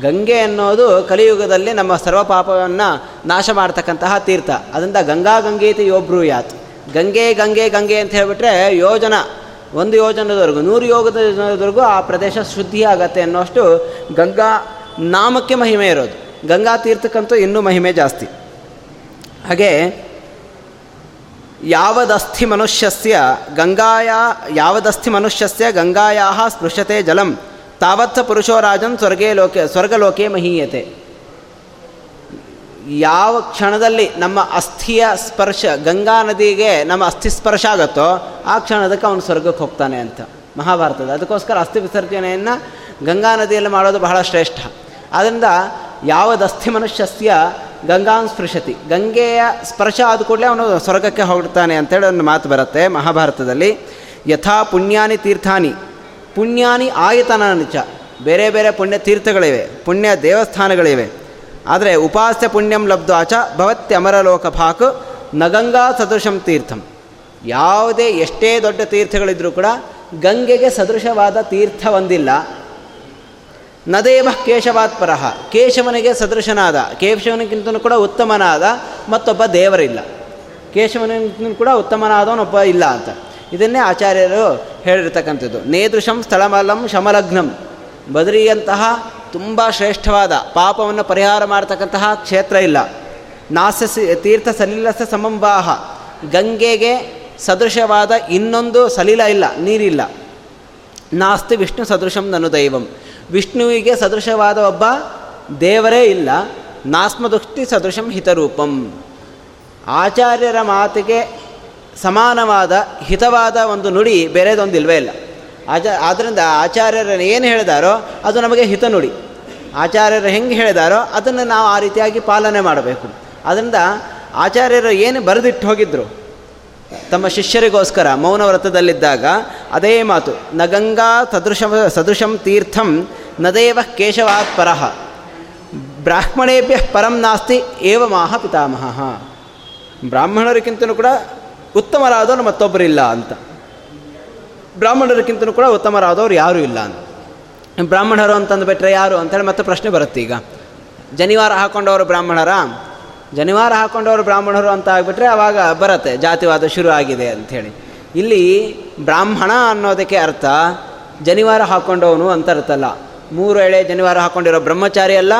A: ಗಂಗೆ ಅನ್ನೋದು ಕಲಿಯುಗದಲ್ಲಿ ನಮ್ಮ ಸರ್ವ ಪಾಪವನ್ನು ನಾಶ ಮಾಡ್ತಕ್ಕಂತಹ ತೀರ್ಥ. ಅದರಿಂದ ಗಂಗಾ ಗಂಗೇತಿ ಯೋಬ್ರೂಯಾತ್ ಗಂಗೆ ಗಂಗೆ ಗಂಗೆ ಅಂತ ಹೇಳಿಬಿಟ್ರೆ ಯೋಜನ. ಒಂದು ಯೋಜನದವರೆಗೂ, ನೂರು ಯೋಗದವರೆಗೂ ಆ ಪ್ರದೇಶ ಶುದ್ಧಿ ಆಗತ್ತೆ ಅನ್ನೋಷ್ಟು ಗಂಗಾ ನಾಮಕ್ಕೆ ಮಹಿಮೆ ಇರೋದು. ಗಂಗಾ ತೀರ್ಥಕ್ಕಂತೂ ಇನ್ನೂ ಮಹಿಮೆ ಜಾಸ್ತಿ. ಹಾಗೆ ಯಾವದಸ್ಥಿ ಮನುಷ್ಯಸ್ಯ ಗಂಗಾಯ, ಯಾವದಸ್ಥಿ ಮನುಷ್ಯಸ್ಯ ಗಂಗಾಯಾ ಸ್ಪೃಶತೆ ಜಲಂ. ತಾವತ್ತ ಪುರುಷೋ ರಾಜನ್ ಸ್ವರ್ಗೇ ಲೋಕೆ ಸ್ವರ್ಗಲೋಕೆ ಮಹೀಯತೆ. ಯಾವ ಕ್ಷಣದಲ್ಲಿ ನಮ್ಮ ಅಸ್ಥಿಯ ಸ್ಪರ್ಶ, ಗಂಗಾ ನದಿಗೆ ನಮ್ಮ ಅಸ್ಥಿ ಸ್ಪರ್ಶ ಆಗುತ್ತೋ, ಆ ಕ್ಷಣದಕ್ಕೆ ಅವನು ಸ್ವರ್ಗಕ್ಕೆ ಹೋಗ್ತಾನೆ ಅಂತ ಮಹಾಭಾರತದ. ಅದಕ್ಕೋಸ್ಕರ ಅಸ್ಥಿ ವಿಸರ್ಜನೆಯನ್ನು ಗಂಗಾ ನದಿಯಲ್ಲಿ ಮಾಡೋದು ಬಹಳ ಶ್ರೇಷ್ಠ. ಆದ್ದರಿಂದ ಯಾವದಸ್ಥಿ ಮನುಷ್ಯಸ್ಯ ಗಂಗಾಂ ಸ್ಪೃಶತಿ. ಗಂಗೆಯ ಸ್ಪರ್ಶ ಆದ ಕೂಡಲೇ ಅವನು ಸ್ವರ್ಗಕ್ಕೆ ಹೋಗ್ತಾನೆ ಅಂತೇಳಿ ಒಂದು ಮಾತು ಬರುತ್ತೆ ಮಹಾಭಾರತದಲ್ಲಿ. ಯಥಾ ಪುಣ್ಯಾನಿ ತೀರ್ಥಾನಿ. ಪುಣ್ಯಾನಿ ಆಯತನ ಚ ಬೇರೆ ಬೇರೆ ಪುಣ್ಯ ತೀರ್ಥಗಳಿವೆ, ಪುಣ್ಯ ದೇವಸ್ಥಾನಗಳಿವೆ. ಆದರೆ ಉಪಾಸ್ಯ ಪುಣ್ಯಂ ಲಬ್ಧಾಚ ಭವತ್ಯಮರಲೋಕ ಭಾಕ್ ನಗಂಗಾ ಸದೃಶಂ ತೀರ್ಥಂ. ಯಾವುದೇ ಎಷ್ಟೇ ದೊಡ್ಡ ತೀರ್ಥಗಳಿದ್ರೂ ಕೂಡ ಗಂಗೆಗೆ ಸದೃಶವಾದ ತೀರ್ಥ ಒಂದಿಲ್ಲ. ನದೇವ ಕೇಶವಾತ್ ಪರಹ ಕೇಶವನಿಗೆ ಸದೃಶನಾದ ಕೇಶವನಿಗಿಂತಲೂ ಕೂಡ ಉತ್ತಮನಾದ ಮತ್ತೊಬ್ಬ ದೇವರಿಲ್ಲ. ಕೇಶವನಿಗಿಂತಲೂ ಕೂಡ ಉತ್ತಮನಾದವನೊಬ್ಬ ಇಲ್ಲ ಅಂತ. ಇದನ್ನೇ ಆಚಾರ್ಯರು ಹೇಳಿರ್ತಕ್ಕಂಥದ್ದು. ನೇದೃಶಂ ಸ್ಥಳಮಲಂ ಶಮಲಗ್ನಂ. ಬದರಿಯಂತಹ ತುಂಬ ಶ್ರೇಷ್ಠವಾದ ಪಾಪವನ್ನು ಪರಿಹಾರ ಮಾಡತಕ್ಕಂತಹ ಕ್ಷೇತ್ರ ಇಲ್ಲ. ನಾಸ ತೀರ್ಥ ಸಲಿಲಸ ಸಮಂಬಾಹ. ಗಂಗೆಗೆ ಸದೃಶವಾದ ಇನ್ನೊಂದು ಸಲಿಲ ಇಲ್ಲ, ನೀರಿಲ್ಲ. ನಾಸ್ತಿ ವಿಷ್ಣು ಸದೃಶಂ ನನು ದೈವಂ. ವಿಷ್ಣುವಿಗೆ ಸದೃಶವಾದ ಒಬ್ಬ ದೇವರೇ ಇಲ್ಲ, ನಾಸ್ಮದುಷ್ಟಿ ಸದೃಶಂ ಹಿತರೂಪಂ. ಆಚಾರ್ಯರ ಮಾತಿಗೆ ಸಮಾನವಾದ, ಹಿತವಾದ ಒಂದು ನುಡಿ ಬೇರೆದೊಂದು ಇಲ್ವೇ ಇಲ್ಲ. ಆಚಾ ಆದ್ದರಿಂದ ಆಚಾರ್ಯರನ್ನು ಏನು ಹೇಳಿದಾರೋ ಅದು ನಮಗೆ ಹಿತ ನುಡಿ. ಆಚಾರ್ಯರು ಹೆಂಗೆ ಹೇಳಿದಾರೋ ಅದನ್ನು ನಾವು ಆ ರೀತಿಯಾಗಿ ಪಾಲನೆ ಮಾಡಬೇಕು. ಅದರಿಂದ ಆಚಾರ್ಯರು ಏನು ಬರೆದಿಟ್ಟು ಹೋಗಿದ್ರು? ತಮ್ಮ ಶಿಷ್ಯರಿಗೋಸ್ಕರ ಮೌನ ವ್ರತದಲ್ಲಿದ್ದಾಗ ಅದೇ ಮಾತು, ನ ಗಂಗಾ ಸದೃಶ ಸದೃಶಂ ತೀರ್ಥಂ ನದೇವ ಕೇಶವಾತ್ ಪರಹ ಬ್ರಾಹ್ಮಣೇಭ್ಯ ಪರಂ ನಾಸ್ತಿ ಏವ ಮಾಹ ಪಿತಾಮಹ. ಬ್ರಾಹ್ಮಣರಿಗಿಂತಲೂ ಕೂಡ ಉತ್ತಮರಾದವರು ಮತ್ತೊಬ್ಬರಿಲ್ಲ ಅಂತ. ಬ್ರಾಹ್ಮಣರಿಗಿಂತಲೂ ಕೂಡ ಉತ್ತಮರಾದವರು ಯಾರೂ ಇಲ್ಲ ಅಂತ. ಬ್ರಾಹ್ಮಣರು ಅಂತಂದು ಬಿಟ್ಟರೆ ಯಾರು ಅಂತೇಳಿ ಮತ್ತೆ ಪ್ರಶ್ನೆ ಬರುತ್ತೆ ಈಗ. ಜನಿವಾರ ಹಾಕೊಂಡವರು ಬ್ರಾಹ್ಮಣರ? ಜನಿವಾರ ಹಾಕೊಂಡವರು ಬ್ರಾಹ್ಮಣರು ಅಂತ ಆಗಿಬಿಟ್ರೆ ಆವಾಗ ಬರುತ್ತೆ, ಜಾತಿವಾದ ಶುರು ಆಗಿದೆ ಅಂಥೇಳಿ ಇಲ್ಲಿ ಬ್ರಾಹ್ಮಣ ಅನ್ನೋದಕ್ಕೆ ಅರ್ಥ ಜನಿವಾರ ಹಾಕ್ಕೊಂಡವನು ಅಂತ ಅರ್ಥಲ್ಲ ಮೂರು ಎಳೆ ಜನಿವಾರ ಹಾಕ್ಕೊಂಡಿರೋ ಬ್ರಹ್ಮಚಾರಿ ಅಲ್ಲ,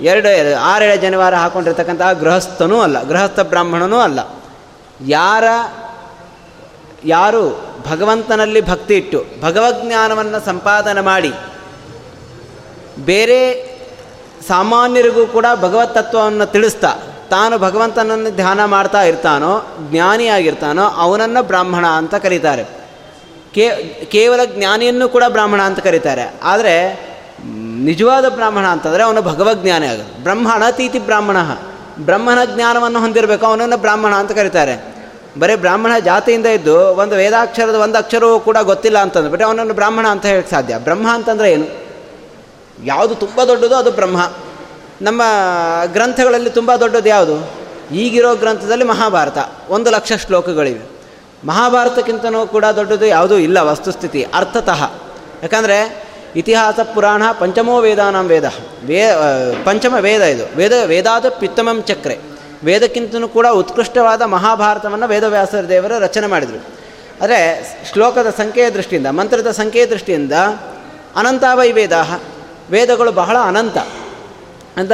A: ಎರಡು ಆರು ಎಳೆ ಜನಿವಾರ ಹಾಕ್ಕೊಂಡಿರ್ತಕ್ಕಂಥ ಗೃಹಸ್ಥನೂ ಅಲ್ಲ, ಗೃಹಸ್ಥ ಬ್ರಾಹ್ಮಣನೂ ಅಲ್ಲ. ಯಾರ, ಯಾರು ಭಗವಂತನಲ್ಲಿ ಭಕ್ತಿ ಇಟ್ಟು ಭಗವಜ್ಞಾನವನ್ನು ಸಂಪಾದನೆ ಮಾಡಿ, ಬೇರೆ ಸಾಮಾನ್ಯರಿಗೂ ಕೂಡ ಭಗವತ್ ತತ್ವವನ್ನು ತಿಳಿಸ್ತಾ, ತಾನು ಭಗವಂತನನ್ನು ಧ್ಯಾನ ಮಾಡ್ತಾ ಇರ್ತಾನೋ, ಜ್ಞಾನಿಯಾಗಿರ್ತಾನೋ, ಅವನನ್ನು ಬ್ರಾಹ್ಮಣ ಅಂತ ಕರೀತಾರೆ. ಕೇ, ಕೇವಲ ಜ್ಞಾನಿಯನ್ನು ಕೂಡ ಬ್ರಾಹ್ಮಣ ಅಂತ ಕರೀತಾರೆ. ಆದರೆ, ನಿಜವಾದ ಬ್ರಾಹ್ಮಣ ಅಂತಂದರೆ ಅವನು ಭಗವಜ್ಞಾನಿ ಆಗ ಬ್ರಹ್ಮಣ ತೀತಿ ಬ್ರಾಹ್ಮಣ. ಬ್ರಹ್ಮನ ಜ್ಞಾನವನ್ನು ಹೊಂದಿರಬೇಕು, ಅವನನ್ನು ಬ್ರಾಹ್ಮಣ ಅಂತ ಕರೀತಾರೆ. ಬರೀ ಬ್ರಾಹ್ಮಣ ಜಾತಿಯಿಂದ ಇದ್ದು ಒಂದು ವೇದಾಕ್ಷರದ ಒಂದು ಅಕ್ಷರವೂ ಕೂಡ ಗೊತ್ತಿಲ್ಲ ಅಂತಂದ್ಬಿಟ್ಟು ಅವನನ್ನು ಬ್ರಾಹ್ಮಣ ಅಂತ ಹೇಳಕ್ಕೆ ಸಾಧ್ಯ. ಬ್ರಹ್ಮ ಅಂತಂದರೆ ಏನು? ಯಾವುದು ತುಂಬ ದೊಡ್ಡದು ಅದು ಬ್ರಹ್ಮ. ನಮ್ಮ ಗ್ರಂಥಗಳಲ್ಲಿ ತುಂಬ ದೊಡ್ಡದು ಯಾವುದು? ಈಗಿರೋ ಗ್ರಂಥದಲ್ಲಿ ಮಹಾಭಾರತ. ಒಂದು ಲಕ್ಷ ಶ್ಲೋಕಗಳಿವೆ. ಮಹಾಭಾರತಕ್ಕಿಂತನೂ ಕೂಡ ದೊಡ್ಡದು ಯಾವುದೂ ಇಲ್ಲ, ವಸ್ತುಸ್ಥಿತಿ, ಅರ್ಥತಃ. ಯಾಕಂದರೆ ಇತಿಹಾಸ ಪುರಾಣ ಪಂಚಮೋ ವೇದಾನಾಂ ವೇದ. ವೇ ಪಂಚಮ ವೇದ ಇದು. ವೇದ, ವೇದಾದ ಪಿತ್ತಮಂ ಚಕ್ರೆ. ವೇದಕ್ಕಿಂತಲೂ ಕೂಡ ಉತ್ಕೃಷ್ಟವಾದ ಮಹಾಭಾರತವನ್ನು ವೇದವ್ಯಾಸರ ದೇವರು ರಚನೆ ಮಾಡಿದರು. ಅದೇ ಶ್ಲೋಕದ ಸಂಖ್ಯೆಯ ದೃಷ್ಟಿಯಿಂದ, ಮಂತ್ರದ ಸಂಖ್ಯೆಯ ದೃಷ್ಟಿಯಿಂದ ಅನಂತಾವೈ ವೇದ ವೇದಗಳು ಬಹಳ ಅನಂತ. ಅಂತ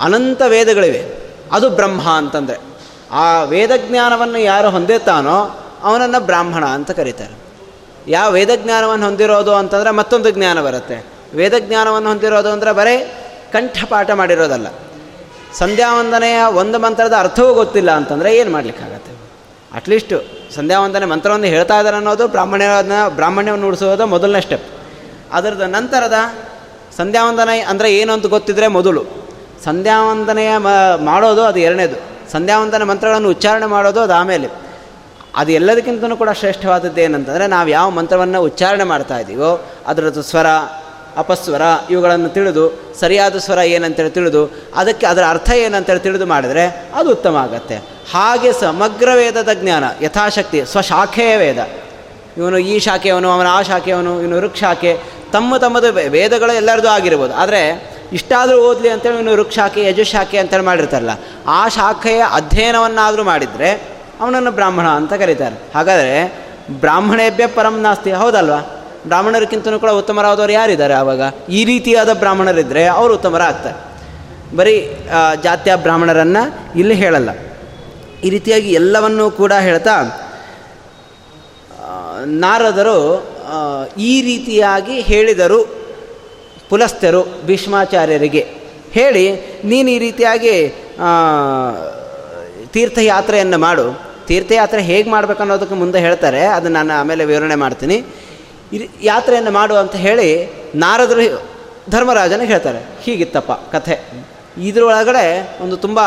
A: ಅನಂತ ವೇದಗಳಿವೆ. ಅದು ಬ್ರಹ್ಮ ಅಂತಂದರೆ. ಆ ವೇದಜ್ಞಾನವನ್ನು ಯಾರು ಹೊಂದಿರ್ತಾನೋ ಅವನನ್ನು ಬ್ರಾಹ್ಮಣ ಅಂತ ಕರೀತಾರೆ. ಯಾವ ವೇದಜ್ಞಾನವನ್ನು ಹೊಂದಿರೋದು ಅಂತಂದರೆ ಮತ್ತೊಂದು ಜ್ಞಾನ ಬರುತ್ತೆ. ವೇದಜ್ಞಾನವನ್ನು ಹೊಂದಿರೋದು ಅಂದರೆ ಬರೀ ಕಂಠಪಾಠ ಮಾಡಿರೋದಲ್ಲ. ಸಂಧ್ಯಾವಂದನೆಯ ಒಂದು ಮಂತ್ರದ ಅರ್ಥವೂ ಗೊತ್ತಿಲ್ಲ ಅಂತಂದರೆ ಏನು ಮಾಡಲಿಕ್ಕಾಗತ್ತೆ? ಅಟ್ಲೀಸ್ಟು ಸಂಧ್ಯಾವಂದನೆ ಮಂತ್ರವನ್ನು ಹೇಳ್ತಾ ಇದ್ದಾರೆ ಅನ್ನೋದು ಬ್ರಾಹ್ಮಣ್ಯವನ್ನು ಬ್ರಾಹ್ಮಣ್ಯವನ್ನು ಉಡಿಸೋದು ಮೊದಲನೇ ಸ್ಟೆಪ್ ಅದರದ ನಂತರದ ಸಂಧ್ಯಾವಂದನೆ ಅಂದರೆ ಏನು ಅಂತ ಗೊತ್ತಿದ್ರೆ ಮೊದಲು. ಸಂಧ್ಯಾವಂದನೆಯ ಮಾಡೋದು ಅದು ಎರಡನೇದು. ಸಂಧ್ಯಾವಂದನ ಮಂತ್ರಗಳನ್ನು ಉಚ್ಚಾರಣೆ ಮಾಡೋದು ಅದು ಆಮೇಲೆ ಅದು ಎಲ್ಲದಕ್ಕಿಂತಲೂ ಕೂಡ ಶ್ರೇಷ್ಠವಾದದ್ದು ಏನಂತಂದರೆ ನಾವು ಯಾವ ಮಂತ್ರವನ್ನು ಉಚ್ಚಾರಣೆ ಮಾಡ್ತಾ ಇದ್ದೀವೋ ಅದರದ್ದು ಸ್ವರ, ಅಪಸ್ವರ, ಇವುಗಳನ್ನು ತಿಳಿದು, ಸರಿಯಾದ ಸ್ವರ ಏನಂತೇಳಿ ತಿಳಿದು, ಅದಕ್ಕೆ ಅದರ ಅರ್ಥ ಏನಂತೇಳಿ ತಿಳಿದು ಮಾಡಿದರೆ ಅದು ಉತ್ತಮ ಆಗತ್ತೆ. ಹಾಗೆ ಸಮಗ್ರ ವೇದದ ಜ್ಞಾನ, ಯಥಾಶಕ್ತಿ, ಸ್ವಶಾಖೆಯ ವೇದ. ಇವನು ಈ ಶಾಖೆಯವನು, ಅವನ ಆ ಶಾಖೆಯವನು, ಇವನು ವೃಕ್ಷಾಖೆ ತಮ್ಮ ತಮ್ಮದು ವೇದಗಳು ಎಲ್ಲರದು ಆಗಿರ್ಬೋದು. ಆದರೆ ಇಷ್ಟಾದರೂ ಓದಲಿ ಅಂತೇಳಿ ಇವನು ವೃಕ್ಷಾಖೆ ಯಜುಶಾಖೆ ಅಂತೇಳಿ ಮಾಡಿರ್ತಾರಲ್ಲ, ಆ ಶಾಖೆಯ ಅಧ್ಯಯನವನ್ನಾದರೂ ಮಾಡಿದರೆ ಅವನನ್ನು ಬ್ರಾಹ್ಮಣ ಅಂತ ಕರೀತಾರೆ. ಹಾಗಾದರೆ ಬ್ರಾಹ್ಮಣೇಭ್ಯ ಪರಂ ನಾಸ್ತಿ. ಹೌದಲ್ವಾ? ಬ್ರಾಹ್ಮಣರಿಗಿಂತಲೂ ಕೂಡ ಉತ್ತಮರಾದವರು ಯಾರಿದ್ದಾರೆ ಆವಾಗ? ಈ ರೀತಿಯಾದ ಬ್ರಾಹ್ಮಣರಿದ್ದರೆ ಅವರು ಉತ್ತಮರಾಗ್ತಾರೆ. ಬರೀ ಜಾತ್ಯ ಬ್ರಾಹ್ಮಣರನ್ನು ಇಲ್ಲಿ ಹೇಳಲ್ಲ. ಈ ರೀತಿಯಾಗಿ ಎಲ್ಲವನ್ನೂ ಕೂಡ ಹೇಳ್ತಾ ನಾರದರು ಈ ರೀತಿಯಾಗಿ ಹೇಳಿದರು ಪುಲಸ್ತರು ಭೀಷ್ಮಾಚಾರ್ಯರಿಗೆ. ಹೇಳಿ, ನೀನು ಈ ರೀತಿಯಾಗಿ ತೀರ್ಥಯಾತ್ರೆಯನ್ನು ಮಾಡು. ತೀರ್ಥಯಾತ್ರೆ ಹೇಗೆ ಮಾಡಬೇಕು ಅನ್ನೋದಕ್ಕೆ ಮುಂದೆ ಹೇಳ್ತಾರೆ. ಅದನ್ನು ನಾನು ಆಮೇಲೆ ವಿವರಣೆ ಮಾಡ್ತೀನಿ. ಯಾತ್ರೆಯನ್ನು ಮಾಡು ಅಂತ ಹೇಳಿ ನಾರದರು ಧರ್ಮರಾಜನಿಗೆ ಹೇಳ್ತಾರೆ. ಹೀಗಿತ್ತಪ್ಪ ಕಥೆ. ಇದರೊಳಗಡೆ ಒಂದು ತುಂಬ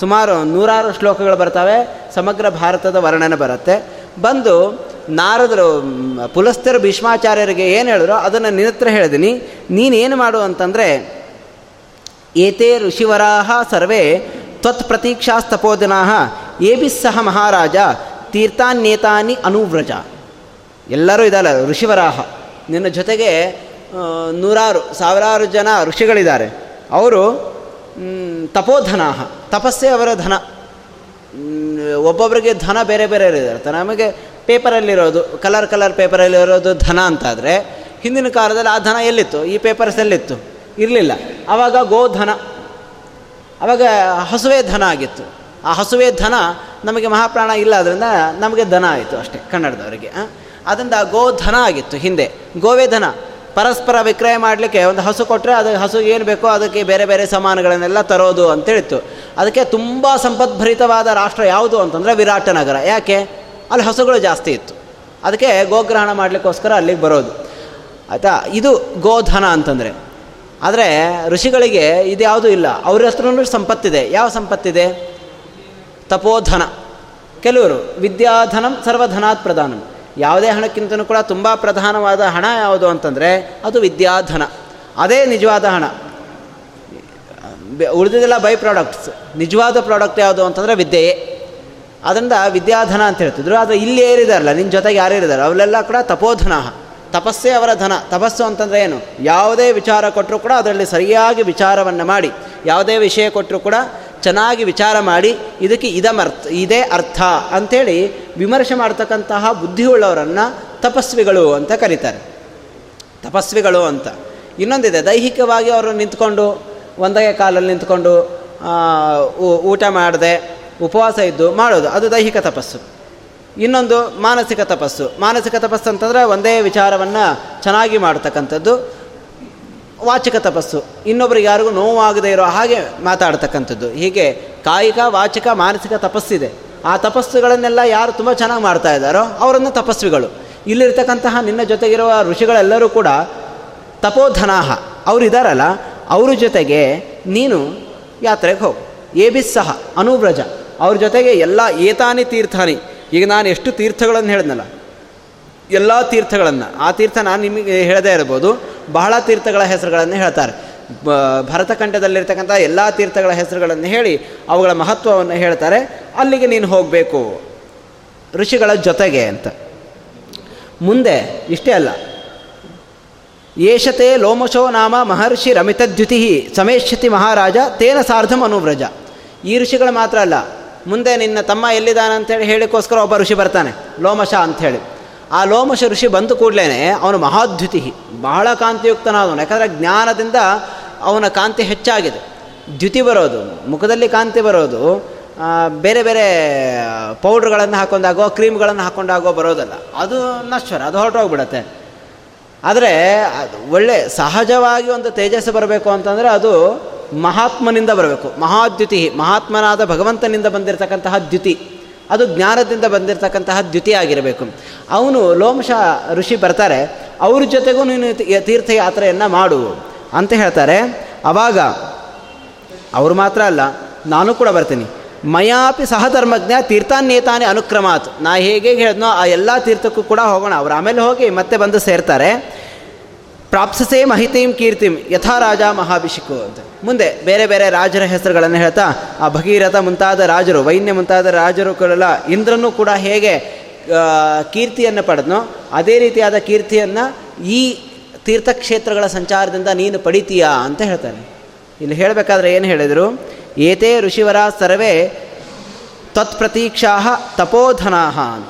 A: ಸುಮಾರು ನೂರಾರು ಶ್ಲೋಕಗಳು ಬರ್ತವೆ. ಸಮಗ್ರ ಭಾರತದ ವರ್ಣನೆ ಬರುತ್ತೆ. ಬಂದು ನಾರದರು ಪುಲಸ್ತರು ಭೀಷ್ಮಾಚಾರ್ಯರಿಗೆ ಏನು ಹೇಳಿದ್ರು ಅದನ್ನು ನಿನ್ನತ್ರ ಹೇಳಿದ್ದೀನಿ ನೀನೇನು ಮಾಡು ಅಂತಂದರೆ, ಏತೇ ಋಷಿವರಾಹ ಸರ್ವೇ ತ್ವತ್ ಪ್ರತೀಕ್ಷಾಸ್ತಪೋದನಾ ಏಬಿಸ್ಸಹ ಮಹಾರಾಜ ತೀರ್ಥಾನ್ಯೇತಾನಿ ಅನುವ್ರಜ. ಎಲ್ಲರೂ ಇದಲ್ಲ ಋಷಿವರಾಹ. ನಿನ್ನ ಜೊತೆಗೆ ನೂರಾರು, ಸಾವಿರಾರು ಜನ ಋಷಿಗಳಿದ್ದಾರೆ. ಅವರು ತಪೋಧನಾಹ. ತಪಸ್ಸೇ ಅವರ ಧನ. ಒಬ್ಬೊಬ್ಬರಿಗೆ ಧನ ಬೇರೆ ಬೇರೆ ಇರುತ್ತೆ ನಮಗೆ ಪೇಪರಲ್ಲಿರೋದು, ಕಲರ್ ಕಲರ್ ಪೇಪರಲ್ಲಿರೋದು ಧನ ಅಂತಾದರೆ, ಹಿಂದಿನ ಕಾಲದಲ್ಲಿ ಆ ಧನ ಎಲ್ಲಿತ್ತು? ಈ ಪೇಪರ್ಸ್ ಎಲ್ಲಿತ್ತು? ಇರಲಿಲ್ಲ. ಆವಾಗ ಗೋಧನ ಆವಾಗ ಹಸುವೆ ಧನ ಆಗಿತ್ತು. ಆ ಹಸುವೆ ಧನ, ನಮಗೆ ಮಹಾಪ್ರಾಣ ಇಲ್ಲ, ಅದರಿಂದ ನಮಗೆ ಧನ ಆಯಿತು ಅಷ್ಟೇ ಕನ್ನಡದವರಿಗೆ ಅದರಿಂದ ಗೋ ಧನ ಆಗಿತ್ತು ಹಿಂದೆ. ಗೋವೇ ಧನ. ಪರಸ್ಪರ ವಿಕ್ರಯ ಮಾಡಲಿಕ್ಕೆ ಒಂದು ಹಸು ಕೊಟ್ಟರೆ ಅದು ಹಸು ಏನು ಬೇಕೋ ಅದಕ್ಕೆ ಬೇರೆ ಬೇರೆ ಸಾಮಾನುಗಳನ್ನೆಲ್ಲ ತರೋದು ಅಂತೇಳಿತ್ತು ಅದಕ್ಕೆ ತುಂಬ ಸಂಪದ್ಭರಿತವಾದ ರಾಷ್ಟ್ರ ಯಾವುದು ಅಂತಂದರೆ ವಿರಾಟ ನಗರ ಯಾಕೆ? ಅಲ್ಲಿ ಹಸುಗಳು ಜಾಸ್ತಿ ಇತ್ತು. ಅದಕ್ಕೆ ಗೋಗ್ರಹಣ ಮಾಡಲಿಕ್ಕೋಸ್ಕರ ಅಲ್ಲಿಗೆ ಬರೋದು. ಆಯಿತಾ? ಇದು ಗೋಧನ ಅಂತಂದರೆ. ಆದರೆ ಋಷಿಗಳಿಗೆ ಇದು ಯಾವುದೂ ಇಲ್ಲ. ಅವ್ರ ಹತ್ರನೂ ಸಂಪತ್ತಿದೆ. ಯಾವ ಸಂಪತ್ತಿದೆ? ತಪೋಧನ. ಕೆಲವರು ವಿದ್ಯಾಧನಂ ಸರ್ವಧನಾತ್ ಪ್ರಧಾನಂ ಯಾವುದೇ ಹಣಕ್ಕಿಂತಲೂ ಕೂಡ ತುಂಬ ಪ್ರಧಾನವಾದ ಹಣ ಯಾವುದು ಅಂತಂದರೆ ಅದು ವಿದ್ಯಾಧನ. ಅದೇ ನಿಜವಾದ ಹಣ. ಉಳಿದಿದ್ದೆಲ್ಲ ಬೈ ಪ್ರಾಡಕ್ಟ್ಸ್ ನಿಜವಾದ ಪ್ರಾಡಕ್ಟ್ ಯಾವುದು ಅಂತಂದರೆ ವಿದ್ಯೆಯೇ. ಅದರಿಂದ ವಿದ್ಯಾಧನ ಅಂತ ಹೇಳ್ತಿದ್ರು. ಆದರೆ ಇಲ್ಲಿ ಏರಿದಾರಲ್ಲ ನಿನ್ನ ಜೊತೆಗೆ ಯಾರು ಇರಿದ್ದಾರೆ ಅವರೆಲ್ಲ ಕೂಡ ತಪೋಧನ. ತಪಸ್ಸೇ ಅವರ ಧನ. ತಪಸ್ಸು ಅಂತಂದರೆ ಏನು? ಯಾವುದೇ ವಿಚಾರ ಕೊಟ್ಟರು ಕೂಡ ಅದರಲ್ಲಿ ಸರಿಯಾಗಿ ವಿಚಾರವನ್ನು ಮಾಡಿ. ಯಾವುದೇ ವಿಷಯ ಕೊಟ್ಟರೂ ಕೂಡ ಚೆನ್ನಾಗಿ ವಿಚಾರ ಮಾಡಿ ಇದಕ್ಕೆ ಇದಮರ್ಥ ಇದೇ ಅರ್ಥ ಅಂಥೇಳಿ ವಿಮರ್ಶೆ ಮಾಡ್ತಕ್ಕಂತಹ ಬುದ್ಧಿಯುಳ್ಳವರನ್ನು ತಪಸ್ವಿಗಳು ಅಂತ ಕರೀತಾರೆ. ತಪಸ್ವಿಗಳು ಅಂತ. ಇನ್ನೊಂದಿದೆ, ದೈಹಿಕವಾಗಿ ಅವರು ನಿಂತ್ಕೊಂಡು, ಒಂದೇ ಕಾಲಲ್ಲಿ ನಿಂತ್ಕೊಂಡು ಊಟ ಮಾಡದೆ, ಉಪವಾಸ ಇದ್ದು ಮಾಡೋದು, ಅದು ದೈಹಿಕ ತಪಸ್ಸು. ಇನ್ನೊಂದು ಮಾನಸಿಕ ತಪಸ್ಸು. ಮಾನಸಿಕ ತಪಸ್ಸು ಅಂತಂದರೆ ಒಂದೇ ವಿಚಾರವನ್ನು ಚೆನ್ನಾಗಿ ಮಾಡ್ತಕ್ಕಂಥದ್ದು ವಾಚಿಕ ತಪಸ್ಸು. ಇನ್ನೊಬ್ರಿಗೆ ಯಾರಿಗೂ ನೋವಾಗದೇ ಇರೋ ಹಾಗೆ ಮಾತಾಡ್ತಕ್ಕಂಥದ್ದು. ಹೀಗೆ ಕಾಯಿಕ, ವಾಚಿಕ, ಮಾನಸಿಕ ತಪಸ್ಸಿದೆ. ಆ ತಪಸ್ಸುಗಳನ್ನೆಲ್ಲ ಯಾರು ತುಂಬ ಚೆನ್ನಾಗಿ ಮಾಡ್ತಾ ಇದ್ದಾರೋ ಅವರನ್ನು ತಪಸ್ವಿಗಳು. ಇಲ್ಲಿರ್ತಕ್ಕಂತಹ ನಿನ್ನ ಜೊತೆಗಿರುವ ಋಷಿಗಳೆಲ್ಲರೂ ಕೂಡ ತಪೋಧನಾಹ. ಅವರು ಇದ್ದಾರಲ್ಲ ಅವ್ರ ಜೊತೆಗೆ ನೀನು ಯಾತ್ರೆಗೆ ಹೋಗು. ಏಬಿಸ್ಸಹ ಅನುವ್ರಜ. ಅವ್ರ ಜೊತೆಗೆ ಎಲ್ಲ ಏತಾನಿ ತೀರ್ಥಾನಿ. ಈಗ ನಾನು ಎಷ್ಟು ತೀರ್ಥಗಳನ್ನು ಹೇಳಿದ್ನಲ್ಲ ಎಲ್ಲ ತೀರ್ಥಗಳನ್ನು. ಆ ತೀರ್ಥ ನಾನು ನಿಮಗೆ ಹೇಳದೇ ಇರ್ಬೋದು ಬಹಳ ತೀರ್ಥಗಳ ಹೆಸರುಗಳನ್ನು ಹೇಳ್ತಾರೆ. ಭರತಖಂಡದಲ್ಲಿರ್ತಕ್ಕಂಥ ಎಲ್ಲ ತೀರ್ಥಗಳ ಹೆಸರುಗಳನ್ನು ಹೇಳಿ ಅವುಗಳ ಮಹತ್ವವನ್ನು ಹೇಳ್ತಾರೆ. ಅಲ್ಲಿಗೆ ನೀನು ಹೋಗಬೇಕು. ಋಷಿಗಳ ಜೊತೆಗೆ ಅಂತ. ಮುಂದೆ ಇಷ್ಟೇ ಅಲ್ಲ. ಏಷತೆ ಲೋಮಶೋ ನಾಮ ಮಹರ್ಷಿ ರಮಿತದ್ಯುತಿ ಸಮೇಶ್ಯತಿ ಮಹಾರಾಜ ತೇನ ಸಾರ್ಧಂ ಅನುವ್ರಜ. ಈ ಋಷಿಗಳು ಮಾತ್ರ ಅಲ್ಲ. ಮುಂದೆ ನಿನ್ನ ತಮ್ಮ ಎಲ್ಲಿದ್ದಾನೆ ಅಂತೇಳಿ ಹೇಳಿಕೋಸ್ಕರ ಒಬ್ಬ ಋಷಿ ಬರ್ತಾನೆ. ಲೋಮಶ ಅಂಥೇಳಿ. ಆ ಲೋಮಶ ಋಷಿ ಬಂದು ಕೂಡಲೇ ಅವನು ಮಹಾದ್ಯುತಿ ಬಹಳ ಕಾಂತಿಯುಕ್ತನಾದವನು. ಯಾಕಂದರೆ ಜ್ಞಾನದಿಂದ ಅವನ ಕಾಂತಿ ಹೆಚ್ಚಾಗಿದೆ. ದ್ಯುತಿ ಬರೋದು, ಮುಖದಲ್ಲಿ ಕಾಂತಿ ಬರೋದು ಬೇರೆ ಬೇರೆ ಪೌಡ್ರ್ಗಳನ್ನು ಹಾಕೊಂಡಾಗೋ, ಕ್ರೀಮ್ಗಳನ್ನು ಹಾಕೊಂಡಾಗೋ ಬರೋದಲ್ಲ. ಅದು ನಶ್ವರ, ಅದು ಹೊರಟೋಗ್ಬಿಡತ್ತೆ. ಆದರೆ ಅದು ಒಳ್ಳೆ ಸಹಜವಾಗಿ ಒಂದು ತೇಜಸ್ಸು ಬರಬೇಕು ಅಂತಂದರೆ ಅದು ಮಹಾತ್ಮನಿಂದ ಬರಬೇಕು. ಮಹಾದ್ಯುತಿ ಮಹಾತ್ಮನಾದ ಭಗವಂತನಿಂದ ಬಂದಿರತಕ್ಕಂತಹ ದ್ಯುತಿ. ಅದು ಜ್ಞಾನದಿಂದ ಬಂದಿರತಕ್ಕಂತಹ ದ್ಯುತಿ ಆಗಿರಬೇಕು. ಅವನು ಲೋಮಶ ಋಷಿ ಬರ್ತಾರೆ, ಅವ್ರ ಜೊತೆಗೂ ನೀನು ತೀರ್ಥಯಾತ್ರೆಯನ್ನು ಮಾಡು ಅಂತ ಹೇಳ್ತಾರೆ. ಆವಾಗ ಅವರು ಮಾತ್ರ ಅಲ್ಲ, ನಾನು ಕೂಡ ಬರ್ತೀನಿ. ಮಯಾಪಿ ಸಹಧರ್ಮಜ್ಞ ತೀರ್ಥಾನ್ಯೇತಾನೆ ಅನುಕ್ರಮಾತ್. ನಾ ಹೇಗೆ ಹೇಳಿದ್ನೋ ಆ ಎಲ್ಲ ತೀರ್ಥಕ್ಕೂ ಕೂಡ ಹೋಗೋಣ. ಅವ್ರು ಆಮೇಲೆ ಹೋಗಿ ಮತ್ತೆ ಬಂದು ಸೇರ್ತಾರೆ. ಪ್ರಾಪ್ಸಸೇ ಮಹಿತೀಂ ಕೀರ್ತಿಂ ಯಥಾ ರಾಜ ಮಹಾಭಿಷಿಕು ಅಂತ. ಮುಂದೆ ಬೇರೆ ಬೇರೆ ರಾಜರ ಹೆಸರುಗಳನ್ನು ಹೇಳ್ತಾ, ಆ ಭಗೀರಥ ಮುಂತಾದ ರಾಜರು, ವೈನ್ಯ ಮುಂತಾದ ರಾಜರು ಕೂಡ ಇಂದ್ರನೂ ಕೂಡ ಹೇಗೆ ಕೀರ್ತಿಯನ್ನು ಪಡೆದ್ನೋ, ಅದೇ ರೀತಿಯಾದ ಕೀರ್ತಿಯನ್ನು ಈ ತೀರ್ಥಕ್ಷೇತ್ರಗಳ ಸಂಚಾರದಿಂದ ನೀನು ಪಡಿತೀಯಾ ಅಂತ ಹೇಳ್ತಾನೆ. ಇಲ್ಲಿ ಹೇಳಬೇಕಾದ್ರೆ ಏನು ಹೇಳಿದರು? ಏತೇ ಋಷಿವರ ಸರ್ವೇ ತತ್ಪ್ರತೀಕ್ಷಾ ತಪೋಧನಾ ಅಂತ.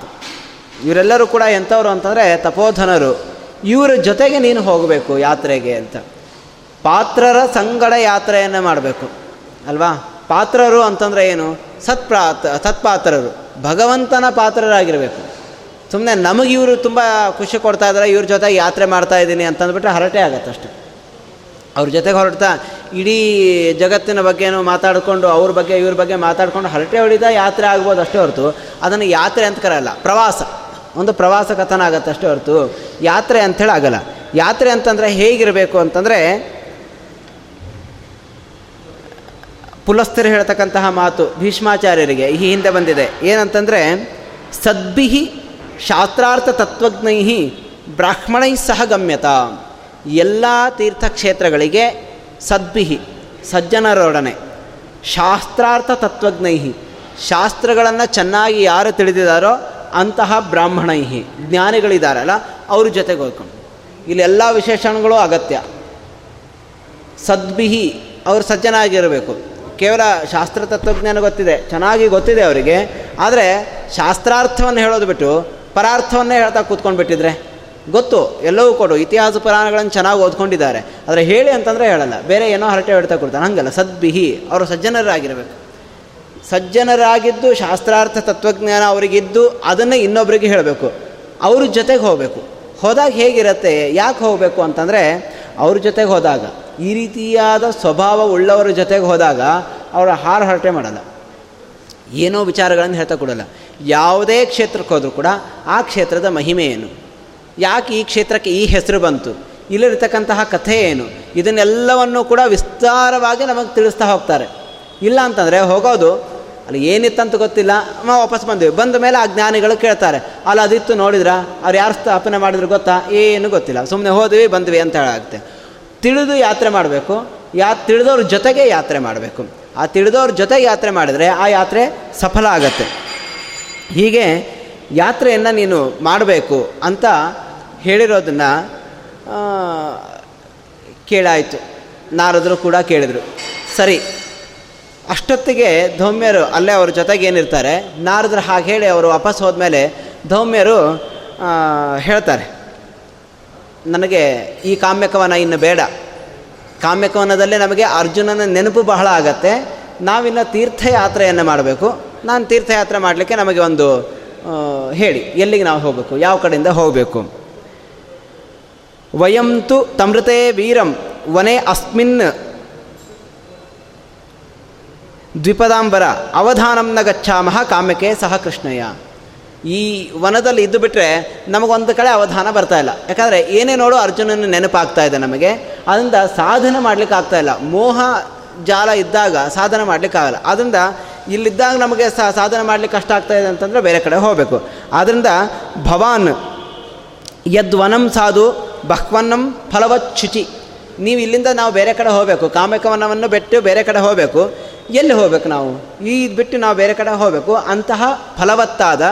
A: ಇವರೆಲ್ಲರೂ ಕೂಡ ಎಂಥವ್ರು ಅಂತಂದರೆ ತಪೋಧನರು. ಇವರ ಜೊತೆಗೆ ನೀನು ಹೋಗಬೇಕು ಯಾತ್ರೆಗೆ ಅಂತ. ಪಾತ್ರರ ಸಂಗಡ ಯಾತ್ರೆಯನ್ನು ಮಾಡಬೇಕು, ಅಲ್ವಾ? ಪಾತ್ರರು ಅಂತಂದರೆ ಏನು? ಸತ್ಪ್ರಾತ್, ಸತ್ಪಾತ್ರರು, ಭಗವಂತನ ಪಾತ್ರರಾಗಿರಬೇಕು. ಸುಮ್ಮನೆ ನಮಗೆ ಇವರು ತುಂಬ ಖುಷಿ ಕೊಡ್ತಾ ಇದ್ದಾರೆ ಇವ್ರ ಜೊತೆ ಯಾತ್ರೆ ಮಾಡ್ತಾ ಇದ್ದೀನಿ ಅಂತಂದ್ಬಿಟ್ರೆ ಹರಟೆ ಆಗತ್ತೆ ಅಷ್ಟೆ. ಅವ್ರ ಜೊತೆಗೆ ಹೊರಡ್ತಾ ಇಡೀ ಜಗತ್ತಿನ ಬಗ್ಗೆನೂ ಮಾತಾಡಿಕೊಂಡು, ಅವ್ರ ಬಗ್ಗೆ, ಇವ್ರ ಬಗ್ಗೆ ಮಾತಾಡ್ಕೊಂಡು ಹರಟೆ ಹೊಡಿತಾ ಯಾತ್ರೆ ಆಗ್ಬೋದು ಅಷ್ಟೇ ಹೊರತು, ಅದನ್ನು ಯಾತ್ರೆ ಅಂತ ಕರೆಯಲ್ಲ, ಪ್ರವಾಸ. ಒಂದು ಪ್ರವಾಸ ಕಥನ ಆಗುತ್ತೆ ಅಷ್ಟೇ ಹೊರತು, ಯಾತ್ರೆ ಅಂಥೇಳಿ ಆಗಲ್ಲ. ಯಾತ್ರೆ ಅಂತಂದರೆ ಹೇಗಿರಬೇಕು ಅಂತಂದರೆ ಪುಲಸ್ಥರು ಹೇಳ್ತಕ್ಕಂತಹ ಮಾತು ಭೀಷ್ಮಾಚಾರ್ಯರಿಗೆ ಈ ಹಿಂದೆ ಬಂದಿದೆ. ಏನಂತಂದರೆ, ಸದ್ಭಿಹಿ ಶಾಸ್ತ್ರಾರ್ಥ ತತ್ವಜ್ಞೈ ಬ್ರಾಹ್ಮಣೈ ಸಹ ಗಮ್ಯತ. ಎಲ್ಲ ತೀರ್ಥಕ್ಷೇತ್ರಗಳಿಗೆ ಸದ್ಭಿಹಿ, ಸಜ್ಜನರೊಡನೆ. ಶಾಸ್ತ್ರಾರ್ಥ ತತ್ವಜ್ಞೈ ಶಾಸ್ತ್ರಗಳನ್ನು ಚೆನ್ನಾಗಿ ಯಾರು ತಿಳಿದಿದ್ದಾರೋ ಅಂತಹ ಬ್ರಾಹ್ಮಣೈಹಿ ಜ್ಞಾನಿಗಳಿದ್ದಾರಲ್ಲ ಅವ್ರ ಜೊತೆಗೆ ಹೋಗ್ಕೊಂಡು. ಇಲ್ಲಿ ಎಲ್ಲ ವಿಶೇಷಣಗಳು ಅಗತ್ಯ. ಸದ್ಭಿಹಿ, ಅವರು ಸಜ್ಜನಾಗಿರಬೇಕು. ಕೇವಲ ಶಾಸ್ತ್ರ ತತ್ವಜ್ಞಾನ ಗೊತ್ತಿದೆ, ಚೆನ್ನಾಗಿ ಗೊತ್ತಿದೆ ಅವರಿಗೆ. ಆದರೆ ಶಾಸ್ತ್ರಾರ್ಥವನ್ನು ಹೇಳೋದು ಬಿಟ್ಟು ಪರಾರ್ಥವನ್ನೇ ಹೇಳ್ತಾ ಕೂತ್ಕೊಂಡು ಬಿಟ್ಟಿದ್ರೆ ಗೊತ್ತು, ಎಲ್ಲವೂ ಕೊಡು. ಇತಿಹಾಸ ಪುರಾಣಗಳನ್ನು ಚೆನ್ನಾಗಿ ಓದ್ಕೊಂಡಿದ್ದಾರೆ. ಆದರೆ ಹೇಳಿ ಅಂತಂದರೆ ಹೇಳಲ್ಲ. ಬೇರೆ ಏನೋ ಹರಟೆ ಹೇಳ್ತಾ ಕೊಡ್ತಾನೆ ಹಂಗಲ್ಲ. ಸದ್ಬಿಹಿ ಅವರು ಸಜ್ಜನರಾಗಿರಬೇಕು. ಸಜ್ಜನರಾಗಿದ್ದು ಶಾಸ್ತ್ರಾರ್ಥ ತತ್ವಜ್ಞಾನ ಅವರಿಗಿದ್ದು ಅದನ್ನೇ ಇನ್ನೊಬ್ಬರಿಗೆ ಹೇಳಬೇಕು. ಅವ್ರ ಜೊತೆಗೆ ಹೋಗಬೇಕು. ಹೋದಾಗ ಹೇಗಿರುತ್ತೆ? ಯಾಕೆ ಹೋಗಬೇಕು ಅಂತಂದರೆ ಅವ್ರ ಜೊತೆಗೆ ಹೋದಾಗ. ಈ ರೀತಿಯಾದ ಸ್ವಭಾವ ಉಳ್ಳವರ ಜೊತೆಗೆ ಹೋದಾಗ ಅವರ ಹಾರ ಹರಟೆ ಮಾಡಲ್ಲ. ಏನೋ ವಿಚಾರಗಳನ್ನು ಹೇಳ್ತಾ ಕೊಡಲ್ಲ. ಯಾವುದೇ ಕ್ಷೇತ್ರಕ್ಕೆ ಹೋದರೂ ಕೂಡ ಆ ಕ್ಷೇತ್ರದ ಮಹಿಮೆ ಏನು? ಯಾಕೆ ಈ ಕ್ಷೇತ್ರಕ್ಕೆ ಈ ಹೆಸರು ಬಂತು? ಇಲ್ಲಿರ್ತಕ್ಕಂತಹ ಕಥೆ ಏನು? ಇದನ್ನೆಲ್ಲವನ್ನು ಕೂಡ ವಿಸ್ತಾರವಾಗಿ ನಮಗೆ ತಿಳಿಸ್ತಾ ಹೋಗ್ತಾರೆ. ಇಲ್ಲ ಅಂತಂದರೆ ಹೋಗೋದು, ಅಲ್ಲಿ ಏನಿತ್ತಂತ ಗೊತ್ತಿಲ್ಲ ವಾಪಸ್ ಬಂದ್ವಿ. ಬಂದ ಮೇಲೆ ಆ ಜ್ಞಾನಿಗಳು ಕೇಳ್ತಾರೆ, ಅಲ್ಲ, ಅದಿತ್ತು ನೋಡಿದ್ರ? ಅವ್ರು ಯಾರು ಸ್ಥಾಪನೆ ಮಾಡಿದ್ರು ಗೊತ್ತಾ? ಏನು ಗೊತ್ತಿಲ್ಲ. ಸುಮ್ಮನೆ ಹೋದ್ವಿ, ಬಂದ್ವಿ ಅಂತ ಹೇಳಾಗುತ್ತೆ. ತಿಳಿದು ಯಾತ್ರೆ ಮಾಡಬೇಕು, ಯಾ ತಿಳಿದವ್ರ ಜೊತೆಗೆ ಯಾತ್ರೆ ಮಾಡಬೇಕು. ಆ ತಿಳಿದವ್ರ ಜೊತೆಗೆ ಯಾತ್ರೆ ಮಾಡಿದರೆ ಆ ಯಾತ್ರೆ ಸಫಲ ಆಗತ್ತೆ. ಹೀಗೆ ಯಾತ್ರೆಯನ್ನು ನೀನು ಮಾಡಬೇಕು ಅಂತ ಹೇಳಿರೋದನ್ನು ಕೇಳಾಯಿತು. ನಾರದರು ಕೂಡ ಕೇಳಿದರು. ಸರಿ, ಅಷ್ಟೊತ್ತಿಗೆ ಧೌಮ್ಯರು ಅಲ್ಲೇ ಅವ್ರ ಜೊತೆಗೆ ಏನಿರ್ತಾರೆ, ನಾರದರು ಹಾಗೆ ಹೇಳಿ ಅವರು ವಾಪಸ್ ಹೋದ್ಮೇಲೆ ಧೌಮ್ಯರು ಹೇಳ್ತಾರೆ. ನನಗೆ ಈ ಕಾಮ್ಯಕವನ ಇನ್ನು ಬೇಡ. ಕಾಮ್ಯಕವನದಲ್ಲಿ ನಮಗೆ ಅರ್ಜುನನ ನೆನಪು ಬಹಳ ಆಗತ್ತೆ. ನಾವಿನ್ನು ತೀರ್ಥಯಾತ್ರೆಯನ್ನು ಮಾಡಬೇಕು. ನಾನು ತೀರ್ಥಯಾತ್ರೆ ಮಾಡಲಿಕ್ಕೆ ನಮಗೆ ಒಂದು ಹೇಳಿ, ಎಲ್ಲಿಗೆ ನಾವು ಹೋಗಬೇಕು? ಯಾವ ಕಡೆಯಿಂದ ಹೋಗಬೇಕು? ವಯಂತು ತಮೃತೆ ವೀರಂ, ವನೆ ಅಸ್ಮಿನ್ ದ್ವಿಪದಾಂಬರ ಅವಧಾನಂ ನ ಗಚ್ಚಾಮಹ ಕಾಮ್ಯಕೆ ಸಹ ಕೃಷ್ಣಯ್ಯ. ಈ ವನದಲ್ಲಿ ಇದ್ದು ಬಿಟ್ಟರೆ ನಮಗೊಂದು ಕಡೆ ಅವಧಾನ ಬರ್ತಾ ಇಲ್ಲ. ಯಾಕಂದರೆ ಏನೇ ನೋಡು ಅರ್ಜುನನ ನೆನಪಾಗ್ತಾ ಇದೆ ನಮಗೆ. ಅದರಿಂದ ಸಾಧನೆ ಮಾಡಲಿಕ್ಕೆ ಆಗ್ತಾ ಇಲ್ಲ. ಮೋಹ ಜಾಲ ಇದ್ದಾಗ ಸಾಧನೆ ಮಾಡಲಿಕ್ಕಾಗಲ್ಲ ಅದರಿಂದ ಇಲ್ಲಿದ್ದಾಗ ನಮಗೆ ಸಾಧನೆ ಮಾಡಲಿಕ್ಕೆ ಕಷ್ಟ ಆಗ್ತಾ ಇದೆ ಅಂತಂದರೆ ಬೇರೆ ಕಡೆ ಹೋಗಬೇಕು. ಆದ್ದರಿಂದ ಭವಾನ್ ಯದ್ವನಂ ಸಾಧು ಬಹ್ವನ್ನಂ ಫಲವತ್ ಶುಚಿ ನೀವು ಇಲ್ಲಿಂದ ನಾವು ಬೇರೆ ಕಡೆ ಹೋಗಬೇಕು. ಕಾಮಕವನವನ್ನು ಬಿಟ್ಟು ಬೇರೆ ಕಡೆ ಹೋಗಬೇಕು. ಎಲ್ಲಿ ಹೋಗಬೇಕು ನಾವು? ಈ ಬಿಟ್ಟು ನಾವು ಬೇರೆ ಕಡೆ ಹೋಗಬೇಕು. ಅಂತಹ ಫಲವತ್ತಾದ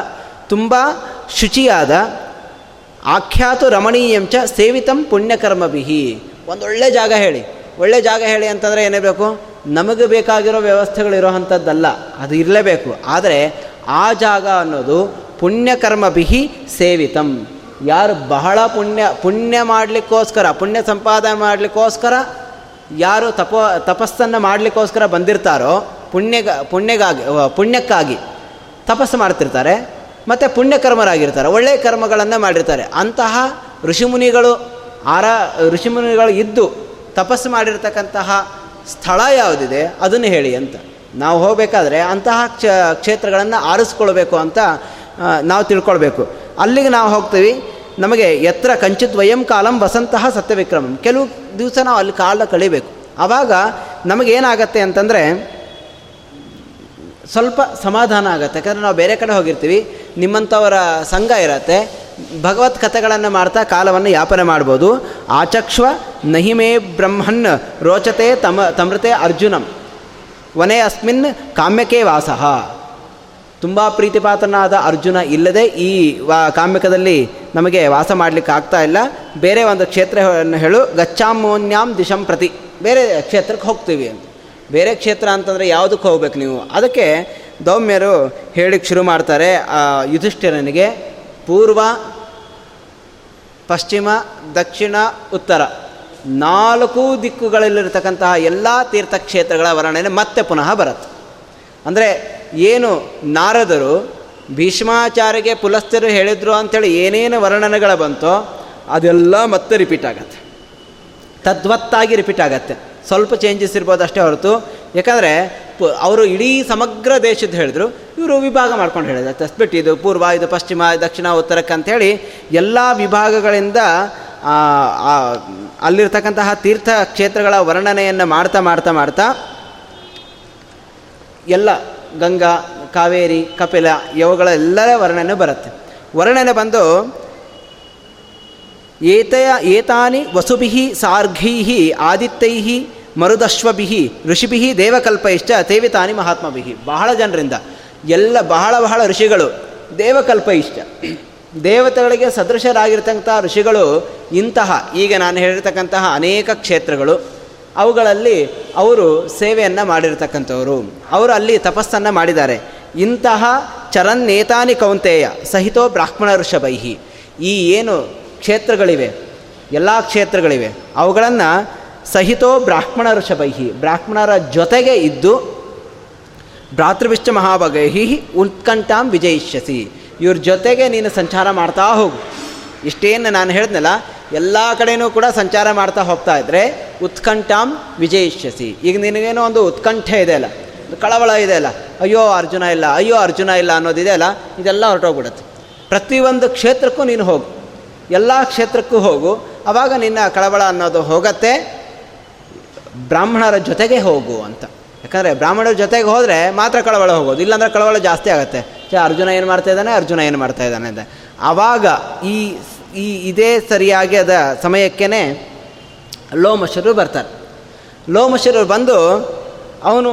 A: ತುಂಬ ಶುಚಿಯಾದ ಆಖ್ಯಾತು ರಮಣೀಯಂಚ ಸೇವಿತಂ ಪುಣ್ಯಕರ್ಮಭಿಹಿ. ಒಂದೊಳ್ಳೆ ಜಾಗ ಹೇಳಿ. ಒಳ್ಳೆ ಜಾಗ ಹೇಳಿ ಅಂತಂದರೆ ಬೇಕು? ನಮಗೆ ಬೇಕಾಗಿರೋ ವ್ಯವಸ್ಥೆಗಳಿರೋವಂಥದ್ದಲ್ಲ ಅದು ಇರಲೇಬೇಕು. ಆದರೆ ಆ ಜಾಗ ಅನ್ನೋದು ಪುಣ್ಯಕರ್ಮಭಿಹಿ ಸೇವಿತಂ. ಯಾರು ಬಹಳ ಪುಣ್ಯ ಪುಣ್ಯ ಮಾಡಲಿಕ್ಕೋಸ್ಕರ, ಪುಣ್ಯ ಸಂಪಾದನೆ ಮಾಡಲಿಕ್ಕೋಸ್ಕರ, ಯಾರು ತಪ, ತಪಸ್ಸನ್ನು ಮಾಡಲಿಕ್ಕೋಸ್ಕರ ಬಂದಿರ್ತಾರೋ, ಪುಣ್ಯಗ, ಪುಣ್ಯಗಾಗಿ, ಪುಣ್ಯಕ್ಕಾಗಿ ತಪಸ್ಸು ಮಾಡ್ತಿರ್ತಾರೆ. ಮತ್ತು ಪುಣ್ಯಕರ್ಮರಾಗಿರ್ತಾರೆ ಒಳ್ಳೆಯ ಕರ್ಮಗಳನ್ನು ಮಾಡಿರ್ತಾರೆ. ಅಂತಹ ಋಷಿಮುನಿಗಳು, ಆರ, ಋಷಿಮುನಿಗಳು ಇದ್ದು ತಪಸ್ಸು ಮಾಡಿರ್ತಕ್ಕಂತಹ ಸ್ಥಳ ಯಾವುದಿದೆ, ಅದನ್ನು ಹೇಳಿ ಅಂತ. ನಾವು ಹೋಗಬೇಕಾದ್ರೆ ಅಂತಹ ಕ್ಷ, ಕ್ಷೇತ್ರಗಳನ್ನು ಆರಿಸ್ಕೊಳ್ಬೇಕು ಅಂತ ನಾವು ತಿಳ್ಕೊಳ್ಬೇಕು. ಅಲ್ಲಿಗೆ ನಾವು ಹೋಗ್ತೀವಿ, ನಮಗೆ ಎತ್ತರ ಕಂಚಿತ್ ವಯಂ ಕಾಲಂ ವಸಂತಹ ಸತ್ಯವಿಕ್ರಮಂ. ಕೆಲವು ದಿವಸ ನಾವು ಅಲ್ಲಿ ಕಾಲ ಕಳಿಬೇಕು. ಆವಾಗ ನಮಗೇನಾಗತ್ತೆ ಅಂತಂದರೆ ಸ್ವಲ್ಪ ಸಮಾಧಾನ ಆಗುತ್ತೆ. ಯಾಕಂದರೆ ನಾವು ಬೇರೆ ಕಡೆ ಹೋಗಿರ್ತೀವಿ, ನಿಮ್ಮಂಥವರ ಸಂಘ ಇರತ್ತೆ. ಭಗವತ್ ಕಥೆಗಳನ್ನು ಮಾಡ್ತಾ ಕಾಲವನ್ನು ಯಾಪನೆ ಮಾಡ್ಬೋದು. ಆಚಕ್ಷ್ವ ನಹಿಮೇ ಬ್ರಹ್ಮನ್ ರೋಚತೆ ತಮ, ತಮೃತೆ ಅರ್ಜುನಂ. ವನೇ ಅಸ್ಮಿನ್ ಕಾಮ್ಯಕೆ ವಾಸಃ. ತುಂಬ ಪ್ರೀತಿಪಾತ್ರನಾದ ಅರ್ಜುನ ಇಲ್ಲದೆ ಈ ವಾ, ಕಾಮ್ಯಕದಲ್ಲಿ ನಮಗೆ ವಾಸ ಮಾಡಲಿಕ್ಕೆ ಆಗ್ತಾ ಇಲ್ಲ. ಬೇರೆ ಒಂದು ಕ್ಷೇತ್ರವನ್ನು ಹೇಳು, ಗಚ್ಚಾಮೋನ್ಯಾಂ ದಿಶಂ ಪ್ರತಿ. ಬೇರೆ ಕ್ಷೇತ್ರಕ್ಕೆ ಹೋಗ್ತೀವಿ ಅಂತ. ಬೇರೆ ಕ್ಷೇತ್ರ ಅಂತಂದರೆ ಯಾವುದಕ್ಕೆ ಹೋಗ್ಬೇಕು ನೀವು? ಅದಕ್ಕೆ ದೌಮ್ಯರು ಹೇಳಿಕ್ಕೆ ಶುರು ಮಾಡ್ತಾರೆ. ಯುಧಿಷ್ಠಿರನಿಗೆ ಪೂರ್ವ, ಪಶ್ಚಿಮ, ದಕ್ಷಿಣ, ಉತ್ತರ ನಾಲ್ಕು ದಿಕ್ಕುಗಳಲ್ಲಿರತಕ್ಕಂತಹ ಎಲ್ಲ ತೀರ್ಥಕ್ಷೇತ್ರಗಳ ವರ್ಣನೆ ಮತ್ತೆ ಪುನಃ ಬರುತ್ತೆ. ಅಂದರೆ ಏನು ನಾರದರು ಭೀಷ್ಮಾಚಾರ್ಯಗೆ ಪುಲಸ್ಥರು ಹೇಳಿದ್ರು ಅಂಥೇಳಿ ಏನೇನು ವರ್ಣನೆಗಳು ಬಂತೋ ಅದೆಲ್ಲ ಮತ್ತೆ ರಿಪೀಟ್ ಆಗತ್ತೆ. ತದ್ವತ್ತಾಗಿ ರಿಪೀಟ್ ಆಗತ್ತೆ. ಸ್ವಲ್ಪ ಚೇಂಜಸ್ ಇರ್ಬೋದು ಅಷ್ಟೇ ಹೊರತು. ಯಾಕಂದರೆ ಅವರು ಇಡೀ ಸಮಗ್ರ ದೇಶದ್ದು ಹೇಳಿದ್ರು, ಇವರು ವಿಭಾಗ ಮಾಡ್ಕೊಂಡು ಹೇಳಿದ್ರು. ತಸ್ಬಿಟ್ಟು ಇದು ಪೂರ್ವ, ಇದು ಪಶ್ಚಿಮ ದಕ್ಷಿಣ, ಉತ್ತರಕ್ಕೆ ಅಂಥೇಳಿ ಎಲ್ಲ ವಿಭಾಗಗಳಿಂದ ಅಲ್ಲಿರ್ತಕ್ಕಂತಹ ತೀರ್ಥ ಕ್ಷೇತ್ರಗಳ ವರ್ಣನೆಯನ್ನು ಮಾಡ್ತಾ ಮಾಡ್ತಾ ಮಾಡ್ತಾ ಎಲ್ಲ ಗಂಗಾ, ಕಾವೇರಿ, ಕಪಿಲ, ಇವುಗಳೆಲ್ಲರ ವರ್ಣನೆ ಬರುತ್ತೆ. ವರ್ಣನೆ ಬಂದು ಏತಯ ಏತಾನಿ ವಸುಭಿ ಸಾರ್ಘೈ ಆದಿತ್ಯೈ ಮರುದಶ್ವಭಿ ಋಷಿಭಿ ದೇವಕಲ್ಪೈಶ್ಚ ತೇವಿತಾನಿ ಮಹಾತ್ಮಭಿ. ಬಹಳ ಜನರಿಂದ. ಎಲ್ಲ ಬಹಳ ಬಹಳ ಋಷಿಗಳು ದೇವಕಲ್ಪೈಶ್ಚ. ದೇವತೆಗಳಿಗೆ ಸದೃಶರಾಗಿರ್ತಕ್ಕಂಥ ಋಷಿಗಳು ಇಂತಹ, ಈಗ ನಾನು ಹೇಳಿರ್ತಕ್ಕಂತಹ ಅನೇಕ ಕ್ಷೇತ್ರಗಳು. ಅವುಗಳಲ್ಲಿ ಅವರು ಸೇವೆಯನ್ನು ಮಾಡಿರ್ತಕ್ಕಂಥವರು. ಅವರು ಅಲ್ಲಿ ತಪಸ್ಸನ್ನು ಮಾಡಿದ್ದಾರೆ. ಇಂತಹ ಚರನ್ನೇತಾನಿ ಕೌಂತೆಯ ಸಹಿತೋ ಬ್ರಾಹ್ಮಣ ಋಷಭೈಹಿ ಈ ಏನು ಕ್ಷೇತ್ರಗಳಿವೆ, ಎಲ್ಲ ಕ್ಷೇತ್ರಗಳಿವೆ. ಅವುಗಳನ್ನು ಸಹಿತೋ ಬ್ರಾಹ್ಮಣ ಋಷಭೈಹಿ ಬ್ರಾಹ್ಮಣರ ಜೊತೆಗೆ ಇದ್ದು ಭ್ರಾತೃವಿಷ್ಟ ಮಹಾಭಗೈಹಿ ಉತ್ಕಂಠಾಂ ವಿಜಯಿಷ್ಯಸಿ. ಇವ್ರ ಜೊತೆಗೆ ನೀನು ಸಂಚಾರ ಮಾಡ್ತಾ ಹೋಗು. ಇಷ್ಟೇನು ನಾನು ಹೇಳಿದ್ನಲ್ಲ, ಎಲ್ಲ ಕಡೆಯೂ ಕೂಡ ಸಂಚಾರ ಮಾಡ್ತಾ ಹೋಗ್ತಾ ಇದ್ದರೆ ಉತ್ಕಂಠಾಂ ವಿಜಯಿಷ್ಯಸಿ. ಈಗ ನಿನಗೇನೋ ಒಂದು ಉತ್ಕಂಠೆ ಇದೆ ಅಲ್ಲ ಕಳವಳ ಇದೆ ಅಲ್ಲ, ಅಯ್ಯೋ ಅರ್ಜುನ ಇಲ್ಲ, ಅಯ್ಯೋ ಅರ್ಜುನ ಇಲ್ಲ ಅನ್ನೋದಿದೆ ಅಲ್ಲ, ಇದೆಲ್ಲ ಹೊರಟೋಗ್ಬಿಡುತ್ತೆ. ಪ್ರತಿಯೊಂದು ಕ್ಷೇತ್ರಕ್ಕೂ ನೀನು ಹೋಗು. ಎಲ್ಲ ಕ್ಷೇತ್ರಕ್ಕೂ ಹೋಗು. ಆವಾಗ ನಿನ್ನ ಕಳವಳ ಅನ್ನೋದು ಹೋಗತ್ತೆ. ಬ್ರಾಹ್ಮಣರ ಜೊತೆಗೆ ಹೋಗು ಅಂತ. ಯಾಕಂದರೆ ಬ್ರಾಹ್ಮಣರ ಜೊತೆಗೆ ಹೋದರೆ ಮಾತ್ರ ಕಳವಳ ಹೋಗೋದು. ಇಲ್ಲಾಂದರೆ ಕಳವಳ ಜಾಸ್ತಿ ಆಗುತ್ತೆ. ಚ ಅರ್ಜುನ ಏನು ಮಾಡ್ತಾ ಇದ್ದಾನೆ? ಅರ್ಜುನ ಏನು ಮಾಡ್ತಾ ಇದ್ದಾನೆ ಅಂತ. ಆವಾಗ ಈ ಈ ಇದೇ ಸರಿಯಾಗಿ ಅದ ಸಮಯಕ್ಕೇ ಲೋಮಶರು ಬರ್ತಾರೆ. ಲೋಮಶರು ಬಂದು, ಅವನು,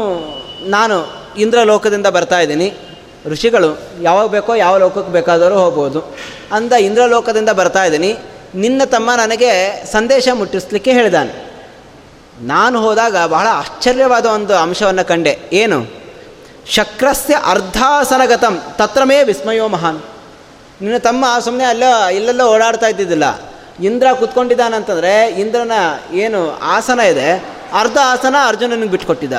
A: ನಾನು ಇಂದ್ರ ಲೋಕದಿಂದ ಬರ್ತಾ ಇದ್ದೀನಿ. ಋಷಿಗಳು ಯಾವಾಗ ಬೇಕೋ ಯಾವ ಲೋಕಕ್ಕೆ ಬೇಕಾದರೂ ಹೋಗ್ಬೋದು. ಅಂದ ಇಂದ್ರಲೋಕದಿಂದ ಬರ್ತಾ ಇದ್ದೀನಿ. ನಿನ್ನ ತಮ್ಮ ನನಗೆ ಸಂದೇಶ ಮುಟ್ಟಿಸ್ಲಿಕ್ಕೆ ಹೇಳಿದಾನೆ. ನಾನು ಹೋದಾಗ ಬಹಳ ಆಶ್ಚರ್ಯವಾದ ಒಂದು ಅಂಶವನ್ನು ಕಂಡೆ. ಏನು? ಶಕ್ರಸ್ಯ ಅರ್ಧಾಸನಗತಂ, ತತ್ರಮೇ ವಿಸ್ಮಯೋ ಮಹಾನ್. ನಿನ್ನ ತಮ್ಮ ಸುಮ್ಮನೆ ಅಲ್ಲ, ಇಲ್ಲೆಲ್ಲ ಓಡಾಡ್ತಾ ಇದ್ದಿದ್ದಿಲ್ಲ. ಇಂದ್ರ ಕುತ್ಕೊಂಡಿದ್ದಾನಂತಂದರೆ ಇಂದ್ರನ ಏನು ಆಸನ ಇದೆ. ಅರ್ಧ ಆಸನ ಅರ್ಜುನನಿಗೆ ಬಿಟ್ಟುಕೊಟ್ಟಿದ್ದ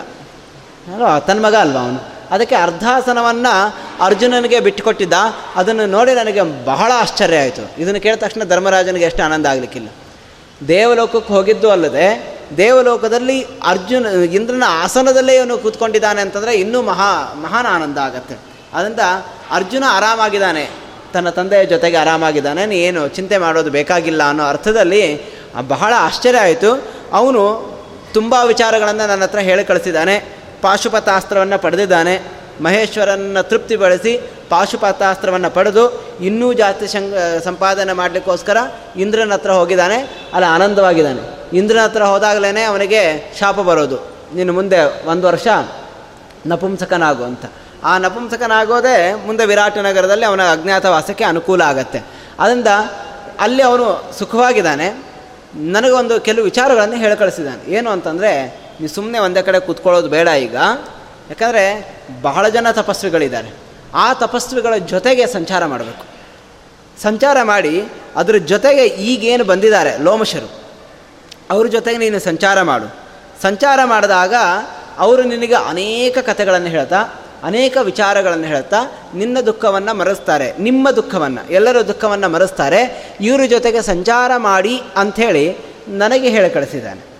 A: ಅಲ್ವಾ ತನ್ನ ಮಗ ಅಲ್ವಾ ಅವನು? ಅದಕ್ಕೆ ಅರ್ಧಾಸನವನ್ನು ಅರ್ಜುನನಿಗೆ ಬಿಟ್ಟುಕೊಟ್ಟಿದ್ದ. ಅದನ್ನು ನೋಡಿ ನನಗೆ ಬಹಳ ಆಶ್ಚರ್ಯ ಆಯಿತು. ಇದನ್ನು ಕೇಳಿದ ತಕ್ಷಣ ಧರ್ಮರಾಜನಿಗೆ ಎಷ್ಟು ಆನಂದ ಆಗಲಿಕ್ಕಿಲ್ಲ. ದೇವಲೋಕಕ್ಕೆ ಹೋಗಿದ್ದು ಅಲ್ಲದೆ, ದೇವಲೋಕದಲ್ಲಿ ಅರ್ಜುನ, ಇಂದ್ರನ ಆಸನದಲ್ಲೇ ಇವನು ಕೂತ್ಕೊಂಡಿದ್ದಾನೆ ಅಂತಂದರೆ ಇನ್ನೂ ಮಹಾ, ಮಹಾನ್ ಆನಂದ ಆಗತ್ತೆ. ಅದರಿಂದ ಅರ್ಜುನ ಆರಾಮಾಗಿದ್ದಾನೆ. ತನ್ನ ತಂದೆಯ ಜೊತೆಗೆ ಆರಾಮಾಗಿದ್ದಾನೆ. ಏನು ಚಿಂತೆ ಮಾಡೋದು ಬೇಕಾಗಿಲ್ಲ ಅನ್ನೋ ಅರ್ಥದಲ್ಲಿ ಬಹಳ ಆಶ್ಚರ್ಯ ಆಯಿತು. ಅವನು ತುಂಬ ವಿಚಾರಗಳನ್ನು ನನ್ನ ಹತ್ರ ಹೇಳಿ ಕಳಿಸಿದ್ದಾನೆ. ಪಾಶುಪತಾಸ್ತ್ರವನ್ನು ಪಡೆದಿದ್ದಾನೆ. ಮಹೇಶ್ವರನ ತೃಪ್ತಿ ಬಳಸಿ ಪಾಶುಪತಾಸ್ತ್ರವನ್ನು ಪಡೆದು ಇನ್ನೂ ಜಾಸ್ತಿ ಸಂಘ ಸಂಪಾದನೆ ಮಾಡಲಿಕ್ಕೋಸ್ಕರ ಇಂದ್ರನ ಹತ್ರ ಹೋಗಿದ್ದಾನೆ. ಅಲ್ಲಿ, ಆನಂದವಾಗಿದ್ದಾನೆ. ಇಂದ್ರನ ಹತ್ರ ಹೋದಾಗಲೇ ಅವನಿಗೆ ಶಾಪ ಬರೋದು. ನೀನು ಮುಂದೆ ಒಂದು ವರ್ಷ ನಪುಂಸಕನಾಗು ಅಂತ. ಆ ನಪುಂಸಕನಾಗೋದೇ ಮುಂದೆ ವಿರಾಟ ನಗರದಲ್ಲಿ ಅವನ ಅಜ್ಞಾತವಾಸಕ್ಕೆ ಅನುಕೂಲ ಆಗತ್ತೆ. ಅದರಿಂದ ಅಲ್ಲಿ ಅವನು ಸುಖವಾಗಿದ್ದಾನೆ. ನನಗೊಂದು ಕೆಲವು ವಿಚಾರಗಳನ್ನು ಹೇಳಿ ಏನು ಅಂತಂದರೆ ನೀವು ಸುಮ್ಮನೆ ಒಂದೇ ಕಡೆ ಕೂತ್ಕೊಳ್ಳೋದು ಬೇಡ ಈಗ. ಯಾಕಂದರೆ ಬಹಳ ಜನ ತಪಸ್ವಿಗಳಿದ್ದಾರೆ. ಆ ತಪಸ್ವಿಗಳ ಜೊತೆಗೆ ಸಂಚಾರ ಮಾಡಬೇಕು. ಸಂಚಾರ ಮಾಡಿ ಅದರ ಜೊತೆಗೆ ಈಗೇನು ಬಂದಿದ್ದಾರೆ ಲೋಮಶರು. ಅವ್ರ ಜೊತೆಗೆ ನೀನು ಸಂಚಾರ ಮಾಡು. ಸಂಚಾರ ಮಾಡಿದಾಗ ಅವರು ನಿನಗೆ ಅನೇಕ ಕಥೆಗಳನ್ನು ಹೇಳ್ತಾ, ಅನೇಕ ವಿಚಾರಗಳನ್ನು ಹೇಳ್ತಾ ನಿನ್ನ ದುಃಖವನ್ನು ಮರೆಸ್ತಾರೆ. ನಿಮ್ಮ ದುಃಖವನ್ನು, ಎಲ್ಲರ ದುಃಖವನ್ನು ಮರೆಸ್ತಾರೆ. ಇವ್ರ ಜೊತೆಗೆ ಸಂಚಾರ ಮಾಡಿ ಅಂಥೇಳಿ ನನಗೆ ಹೇಳಿ ಕಳಿಸಿದ್ದಾನೆ.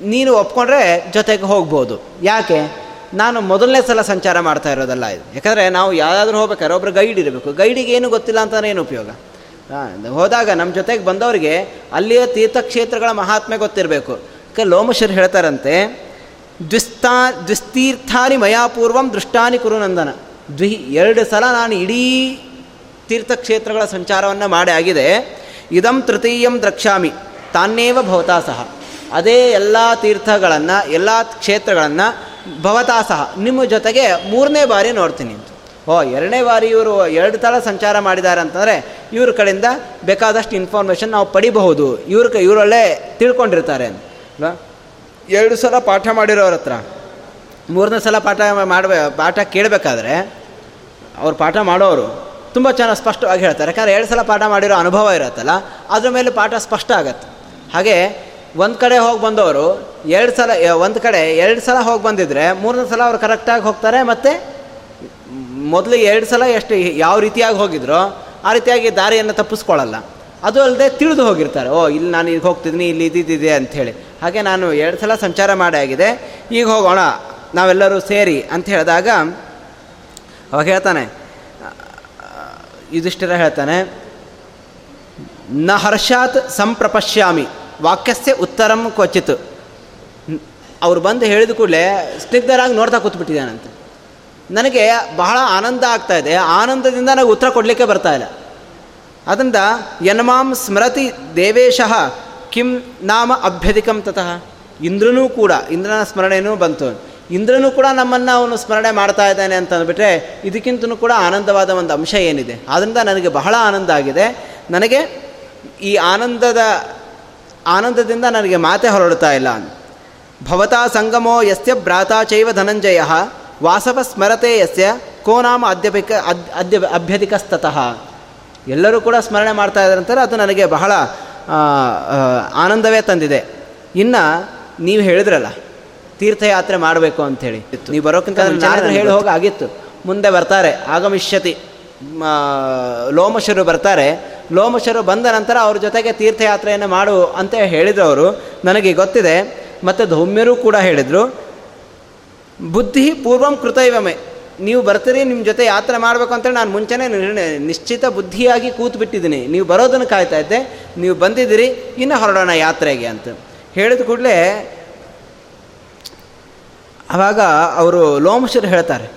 A: ನೀನು ಒಪ್ಕೊಂಡ್ರೆ ಜೊತೆಗೆ ಹೋಗ್ಬೋದು. ಯಾಕೆ? ನಾನು ಮೊದಲನೇ ಸಲ ಸಂಚಾರ ಮಾಡ್ತಾ ಇರೋದಲ್ಲ ಇದು. ಯಾಕಂದರೆ ನಾವು ಯಾವುದಾದ್ರೂ ಹೋಗ್ಬೇಕಾದ್ರೆ ಒಬ್ಬರು ಗೈಡ್ ಇರಬೇಕು. ಗೈಡಿಗೆ ಏನು ಗೊತ್ತಿಲ್ಲ ಅಂತಲೇ ಏನು ಉಪಯೋಗ? ಹೋದಾಗ ನಮ್ಮ ಜೊತೆಗೆ ಬಂದವರಿಗೆ ಅಲ್ಲಿಯ ತೀರ್ಥಕ್ಷೇತ್ರಗಳ ಮಹಾತ್ಮೆ ಗೊತ್ತಿರಬೇಕು. ಯಾಕೆ ಲೋಮಶರು ಹೇಳ್ತಾರಂತೆ ದ್ವಿಸ್ತಾ ದ್ವಿಸ್ತೀರ್ಥಾನಿ ಮಯಾಪೂರ್ವಂ ದೃಷ್ಟಾನಿ ಕುರುನಂದನ ದ್ವಿ, ಎರಡು ಸಲ ನಾನು ಇಡೀ ತೀರ್ಥಕ್ಷೇತ್ರಗಳ ಸಂಚಾರವನ್ನು ಮಾಡಿ ಆಗಿದೆ. ಇದಂ ತೃತೀಯಂ ದ್ರಕ್ಷಾಮಿ ತಾನೇವ ಭವತಾ ಸಹ. ಅದೇ ಎಲ್ಲ ತೀರ್ಥಗಳನ್ನು ಎಲ್ಲ ಕ್ಷೇತ್ರಗಳನ್ನು ಭವತಾ ಸಹ ನಿಮ್ಮ ಜೊತೆಗೆ ಮೂರನೇ ಬಾರಿ ನೋಡ್ತೀನಿ ಅಂತ. ಓ ಎರಡನೇ ಬಾರಿ ಇವರು ಎರಡು ಥರ ಸಂಚಾರ ಮಾಡಿದ್ದಾರೆ ಅಂತಂದರೆ ಇವ್ರ ಕಡೆಯಿಂದ ಬೇಕಾದಷ್ಟು ಇನ್ಫಾರ್ಮೇಷನ್ ನಾವು ಪಡಿಬಹುದು. ಇವ್ರ ಇವರಲ್ಲೇ ತಿಳ್ಕೊಂಡಿರ್ತಾರೆ ಅಲ್ವಾ ಎರಡು ಸಲ ಪಾಠ ಮಾಡಿರೋರ ಹತ್ರ? ಮೂರನೇ ಸಲ ಪಾಠ ಮಾಡಬೇ ಪಾಠ ಕೇಳಬೇಕಾದ್ರೆ ಅವ್ರು ಪಾಠ ಮಾಡೋರು ತುಂಬ ಚೆನ್ನಾಗಿ ಸ್ಪಷ್ಟವಾಗಿ ಹೇಳ್ತಾರೆ. ಯಾಕಂದರೆ ಎರಡು ಸಲ ಪಾಠ ಮಾಡಿರೋ ಅನುಭವ ಇರುತ್ತಲ್ಲ ಅದ್ರ ಮೇಲೆ ಪಾಠ ಸ್ಪಷ್ಟ ಆಗತ್ತೆ. ಹಾಗೆ ಒಂದು ಕಡೆ ಹೋಗಿ ಬಂದವರು, ಎರಡು ಸಲ ಒಂದು ಕಡೆ ಎರಡು ಸಲ ಹೋಗಿ ಬಂದಿದ್ರೆ ಮೂರನೇ ಸಲ ಅವ್ರು ಕರೆಕ್ಟಾಗಿ ಹೋಗ್ತಾರೆ ಮತ್ತು ಮೊದಲು ಎರಡು ಸಲ ಎಷ್ಟು ಯಾವ ರೀತಿಯಾಗಿ ಹೋಗಿದ್ರೋ ಆ ರೀತಿಯಾಗಿ ದಾರಿಯನ್ನು ತಪ್ಪಿಸ್ಕೊಳ್ಳಲ್ಲ. ಅದು ಅಲ್ಲದೆ ತಿಳಿದು ಹೋಗಿರ್ತಾರೆ, ಓ, ಇಲ್ಲಿ ನಾನು ಈಗ ಹೋಗ್ತಿದ್ದೀನಿ ಇಲ್ಲಿ ಇದ್ದಿದ್ದಿದೆ ಅಂಥೇಳಿ. ಹಾಗೆ ನಾನು ಎರಡು ಸಲ ಸಂಚಾರ ಮಾಡಿ ಆಗಿದೆ, ಈಗ ಹೋಗೋಣ, ನಾವೆಲ್ಲರೂ ಸೇರಿ ಅಂತ ಹೇಳಿದಾಗ ಅವಾಗ ಹೇಳ್ತಾನೆ ಯುಧಿಷ್ಠಿರ ಹೇಳ್ತಾನೆ, ನ ಹರ್ಷಾತ್ ಸಂಪ್ರಪಶ್ಯಾಮಿ. ವಾಕ್ಯಸ್ಯ ಉತ್ತರಂ ಕ್ವಚಿತ್. ಅವ್ರು ಬಂದು ಹೇಳಿದ ಕೂಡಲೇ ಸ್ನಿಗ್ಧರಾಗಿ ನೋಡ್ತಾ ಕೂತ್ಬಿಟ್ಟಿದ್ದಾನಂತೆ. ನನಗೆ ಬಹಳ ಆನಂದ ಆಗ್ತಾ ಇದೆ. ಆನಂದದಿಂದ ನನಗೆ ಉತ್ತರ ಕೊಡಲಿಕ್ಕೆ ಬರ್ತಾ ಇಲ್ಲ. ಅದರಿಂದ ಯನ್ಮಾಂ ಸ್ಮರತಿ ದೇವೇಶಃ ಕಿಂ ನಾಮ ಅಭ್ಯಧಿಕಂ ತತಃ. ಇಂದ್ರನೂ ಕೂಡ, ಇಂದ್ರನ ಸ್ಮರಣೆಯೂ ಬಂತು. ಇಂದ್ರನೂ ಕೂಡ ನಮ್ಮನ್ನು ಅವನು ಸ್ಮರಣೆ ಮಾಡ್ತಾ ಇದ್ದಾನೆ ಅಂತ ಅಂದ್ಬಿಟ್ರೆ ಇದಕ್ಕಿಂತಲೂ ಕೂಡ ಆನಂದವಾದ ಒಂದು ಅಂಶ ಏನಿದೆ. ಆದ್ದರಿಂದ ನನಗೆ ಬಹಳ ಆನಂದ ಆಗಿದೆ. ನನಗೆ ಈ ಆನಂದದ ಆನಂದದಿಂದ ನನಗೆ ಮಾತೆ ಹೊರಡ್ತಾ ಇಲ್ಲ. ಭವತಾ ಸಂಗಮೋ ಯಸ್ಯ ಭ್ರಾತಾ ಚೈವ ಧನಂಜಯ ವಾಸವ ಸ್ಮರತೆ ಯಸ್ಯ ಕೋ ನಾಮ ಅಧ್ಯಪಿಕ ಅಧ್ಯ ಅದ್ಯ ಅಭ್ಯಧಿಕಸ್ತತಃ. ಎಲ್ಲರೂ ಕೂಡ ಸ್ಮರಣೆ ಮಾಡ್ತಾ ಇದ್ದಾರೆ ಅದು ನನಗೆ ಬಹಳ ಆನಂದವೇ ತಂದಿದೆ. ಇನ್ನು ನೀವು ಹೇಳಿದ್ರಲ್ಲ ತೀರ್ಥಯಾತ್ರೆ ಮಾಡಬೇಕು ಅಂಥೇಳಿ. ನೀವು ಬರೋಕ್ಕಿಂತ ನಾನು ಹೇಳಿ ಹೋಗಿ ಆಗಿತ್ತು ಮುಂದೆ ಬರ್ತಾರೆ ಆಗಮಿಷ್ಯತಿ ಲೋಮಶರು ಬರ್ತಾರೆ ಲೋಮಶರು ಬಂದ ನಂತರ ಅವ್ರ ಜೊತೆಗೆ ತೀರ್ಥಯಾತ್ರೆಯನ್ನು ಮಾಡು ಅಂತ ಹೇಳಿದ್ರು ಅವರು. ನನಗೆ ಗೊತ್ತಿದೆ. ಮತ್ತು ಧೌಮ್ಯರು ಕೂಡ ಹೇಳಿದರು. ಬುದ್ಧಿ ಪೂರ್ವಂ ಕೃತೈವಮೆ. ನೀವು ಬರ್ತೀರಿ ನಿಮ್ಮ ಜೊತೆ ಯಾತ್ರೆ ಮಾಡಬೇಕು ಅಂತೇಳಿ ನಾನು ಮುಂಚೆನೇ ನಿರ್ಣಯ, ನಿಶ್ಚಿತ ಬುದ್ಧಿಯಾಗಿ ಕೂತು ಬಿಟ್ಟಿದ್ದೀನಿ ನೀವು ಬರೋದನ್ನು ಕಾಯ್ತಾ ಇದ್ದೆ. ನೀವು ಬಂದಿದ್ದೀರಿ, ಇನ್ನು ಹೊರಡೋಣ ಯಾತ್ರೆಗೆ ಅಂತ. ಹೇಳಿದ ಕೂಡಲೇ ಆವಾಗ ಅವರು ಲೋಮಶರು ಹೇಳ್ತಾರೆ,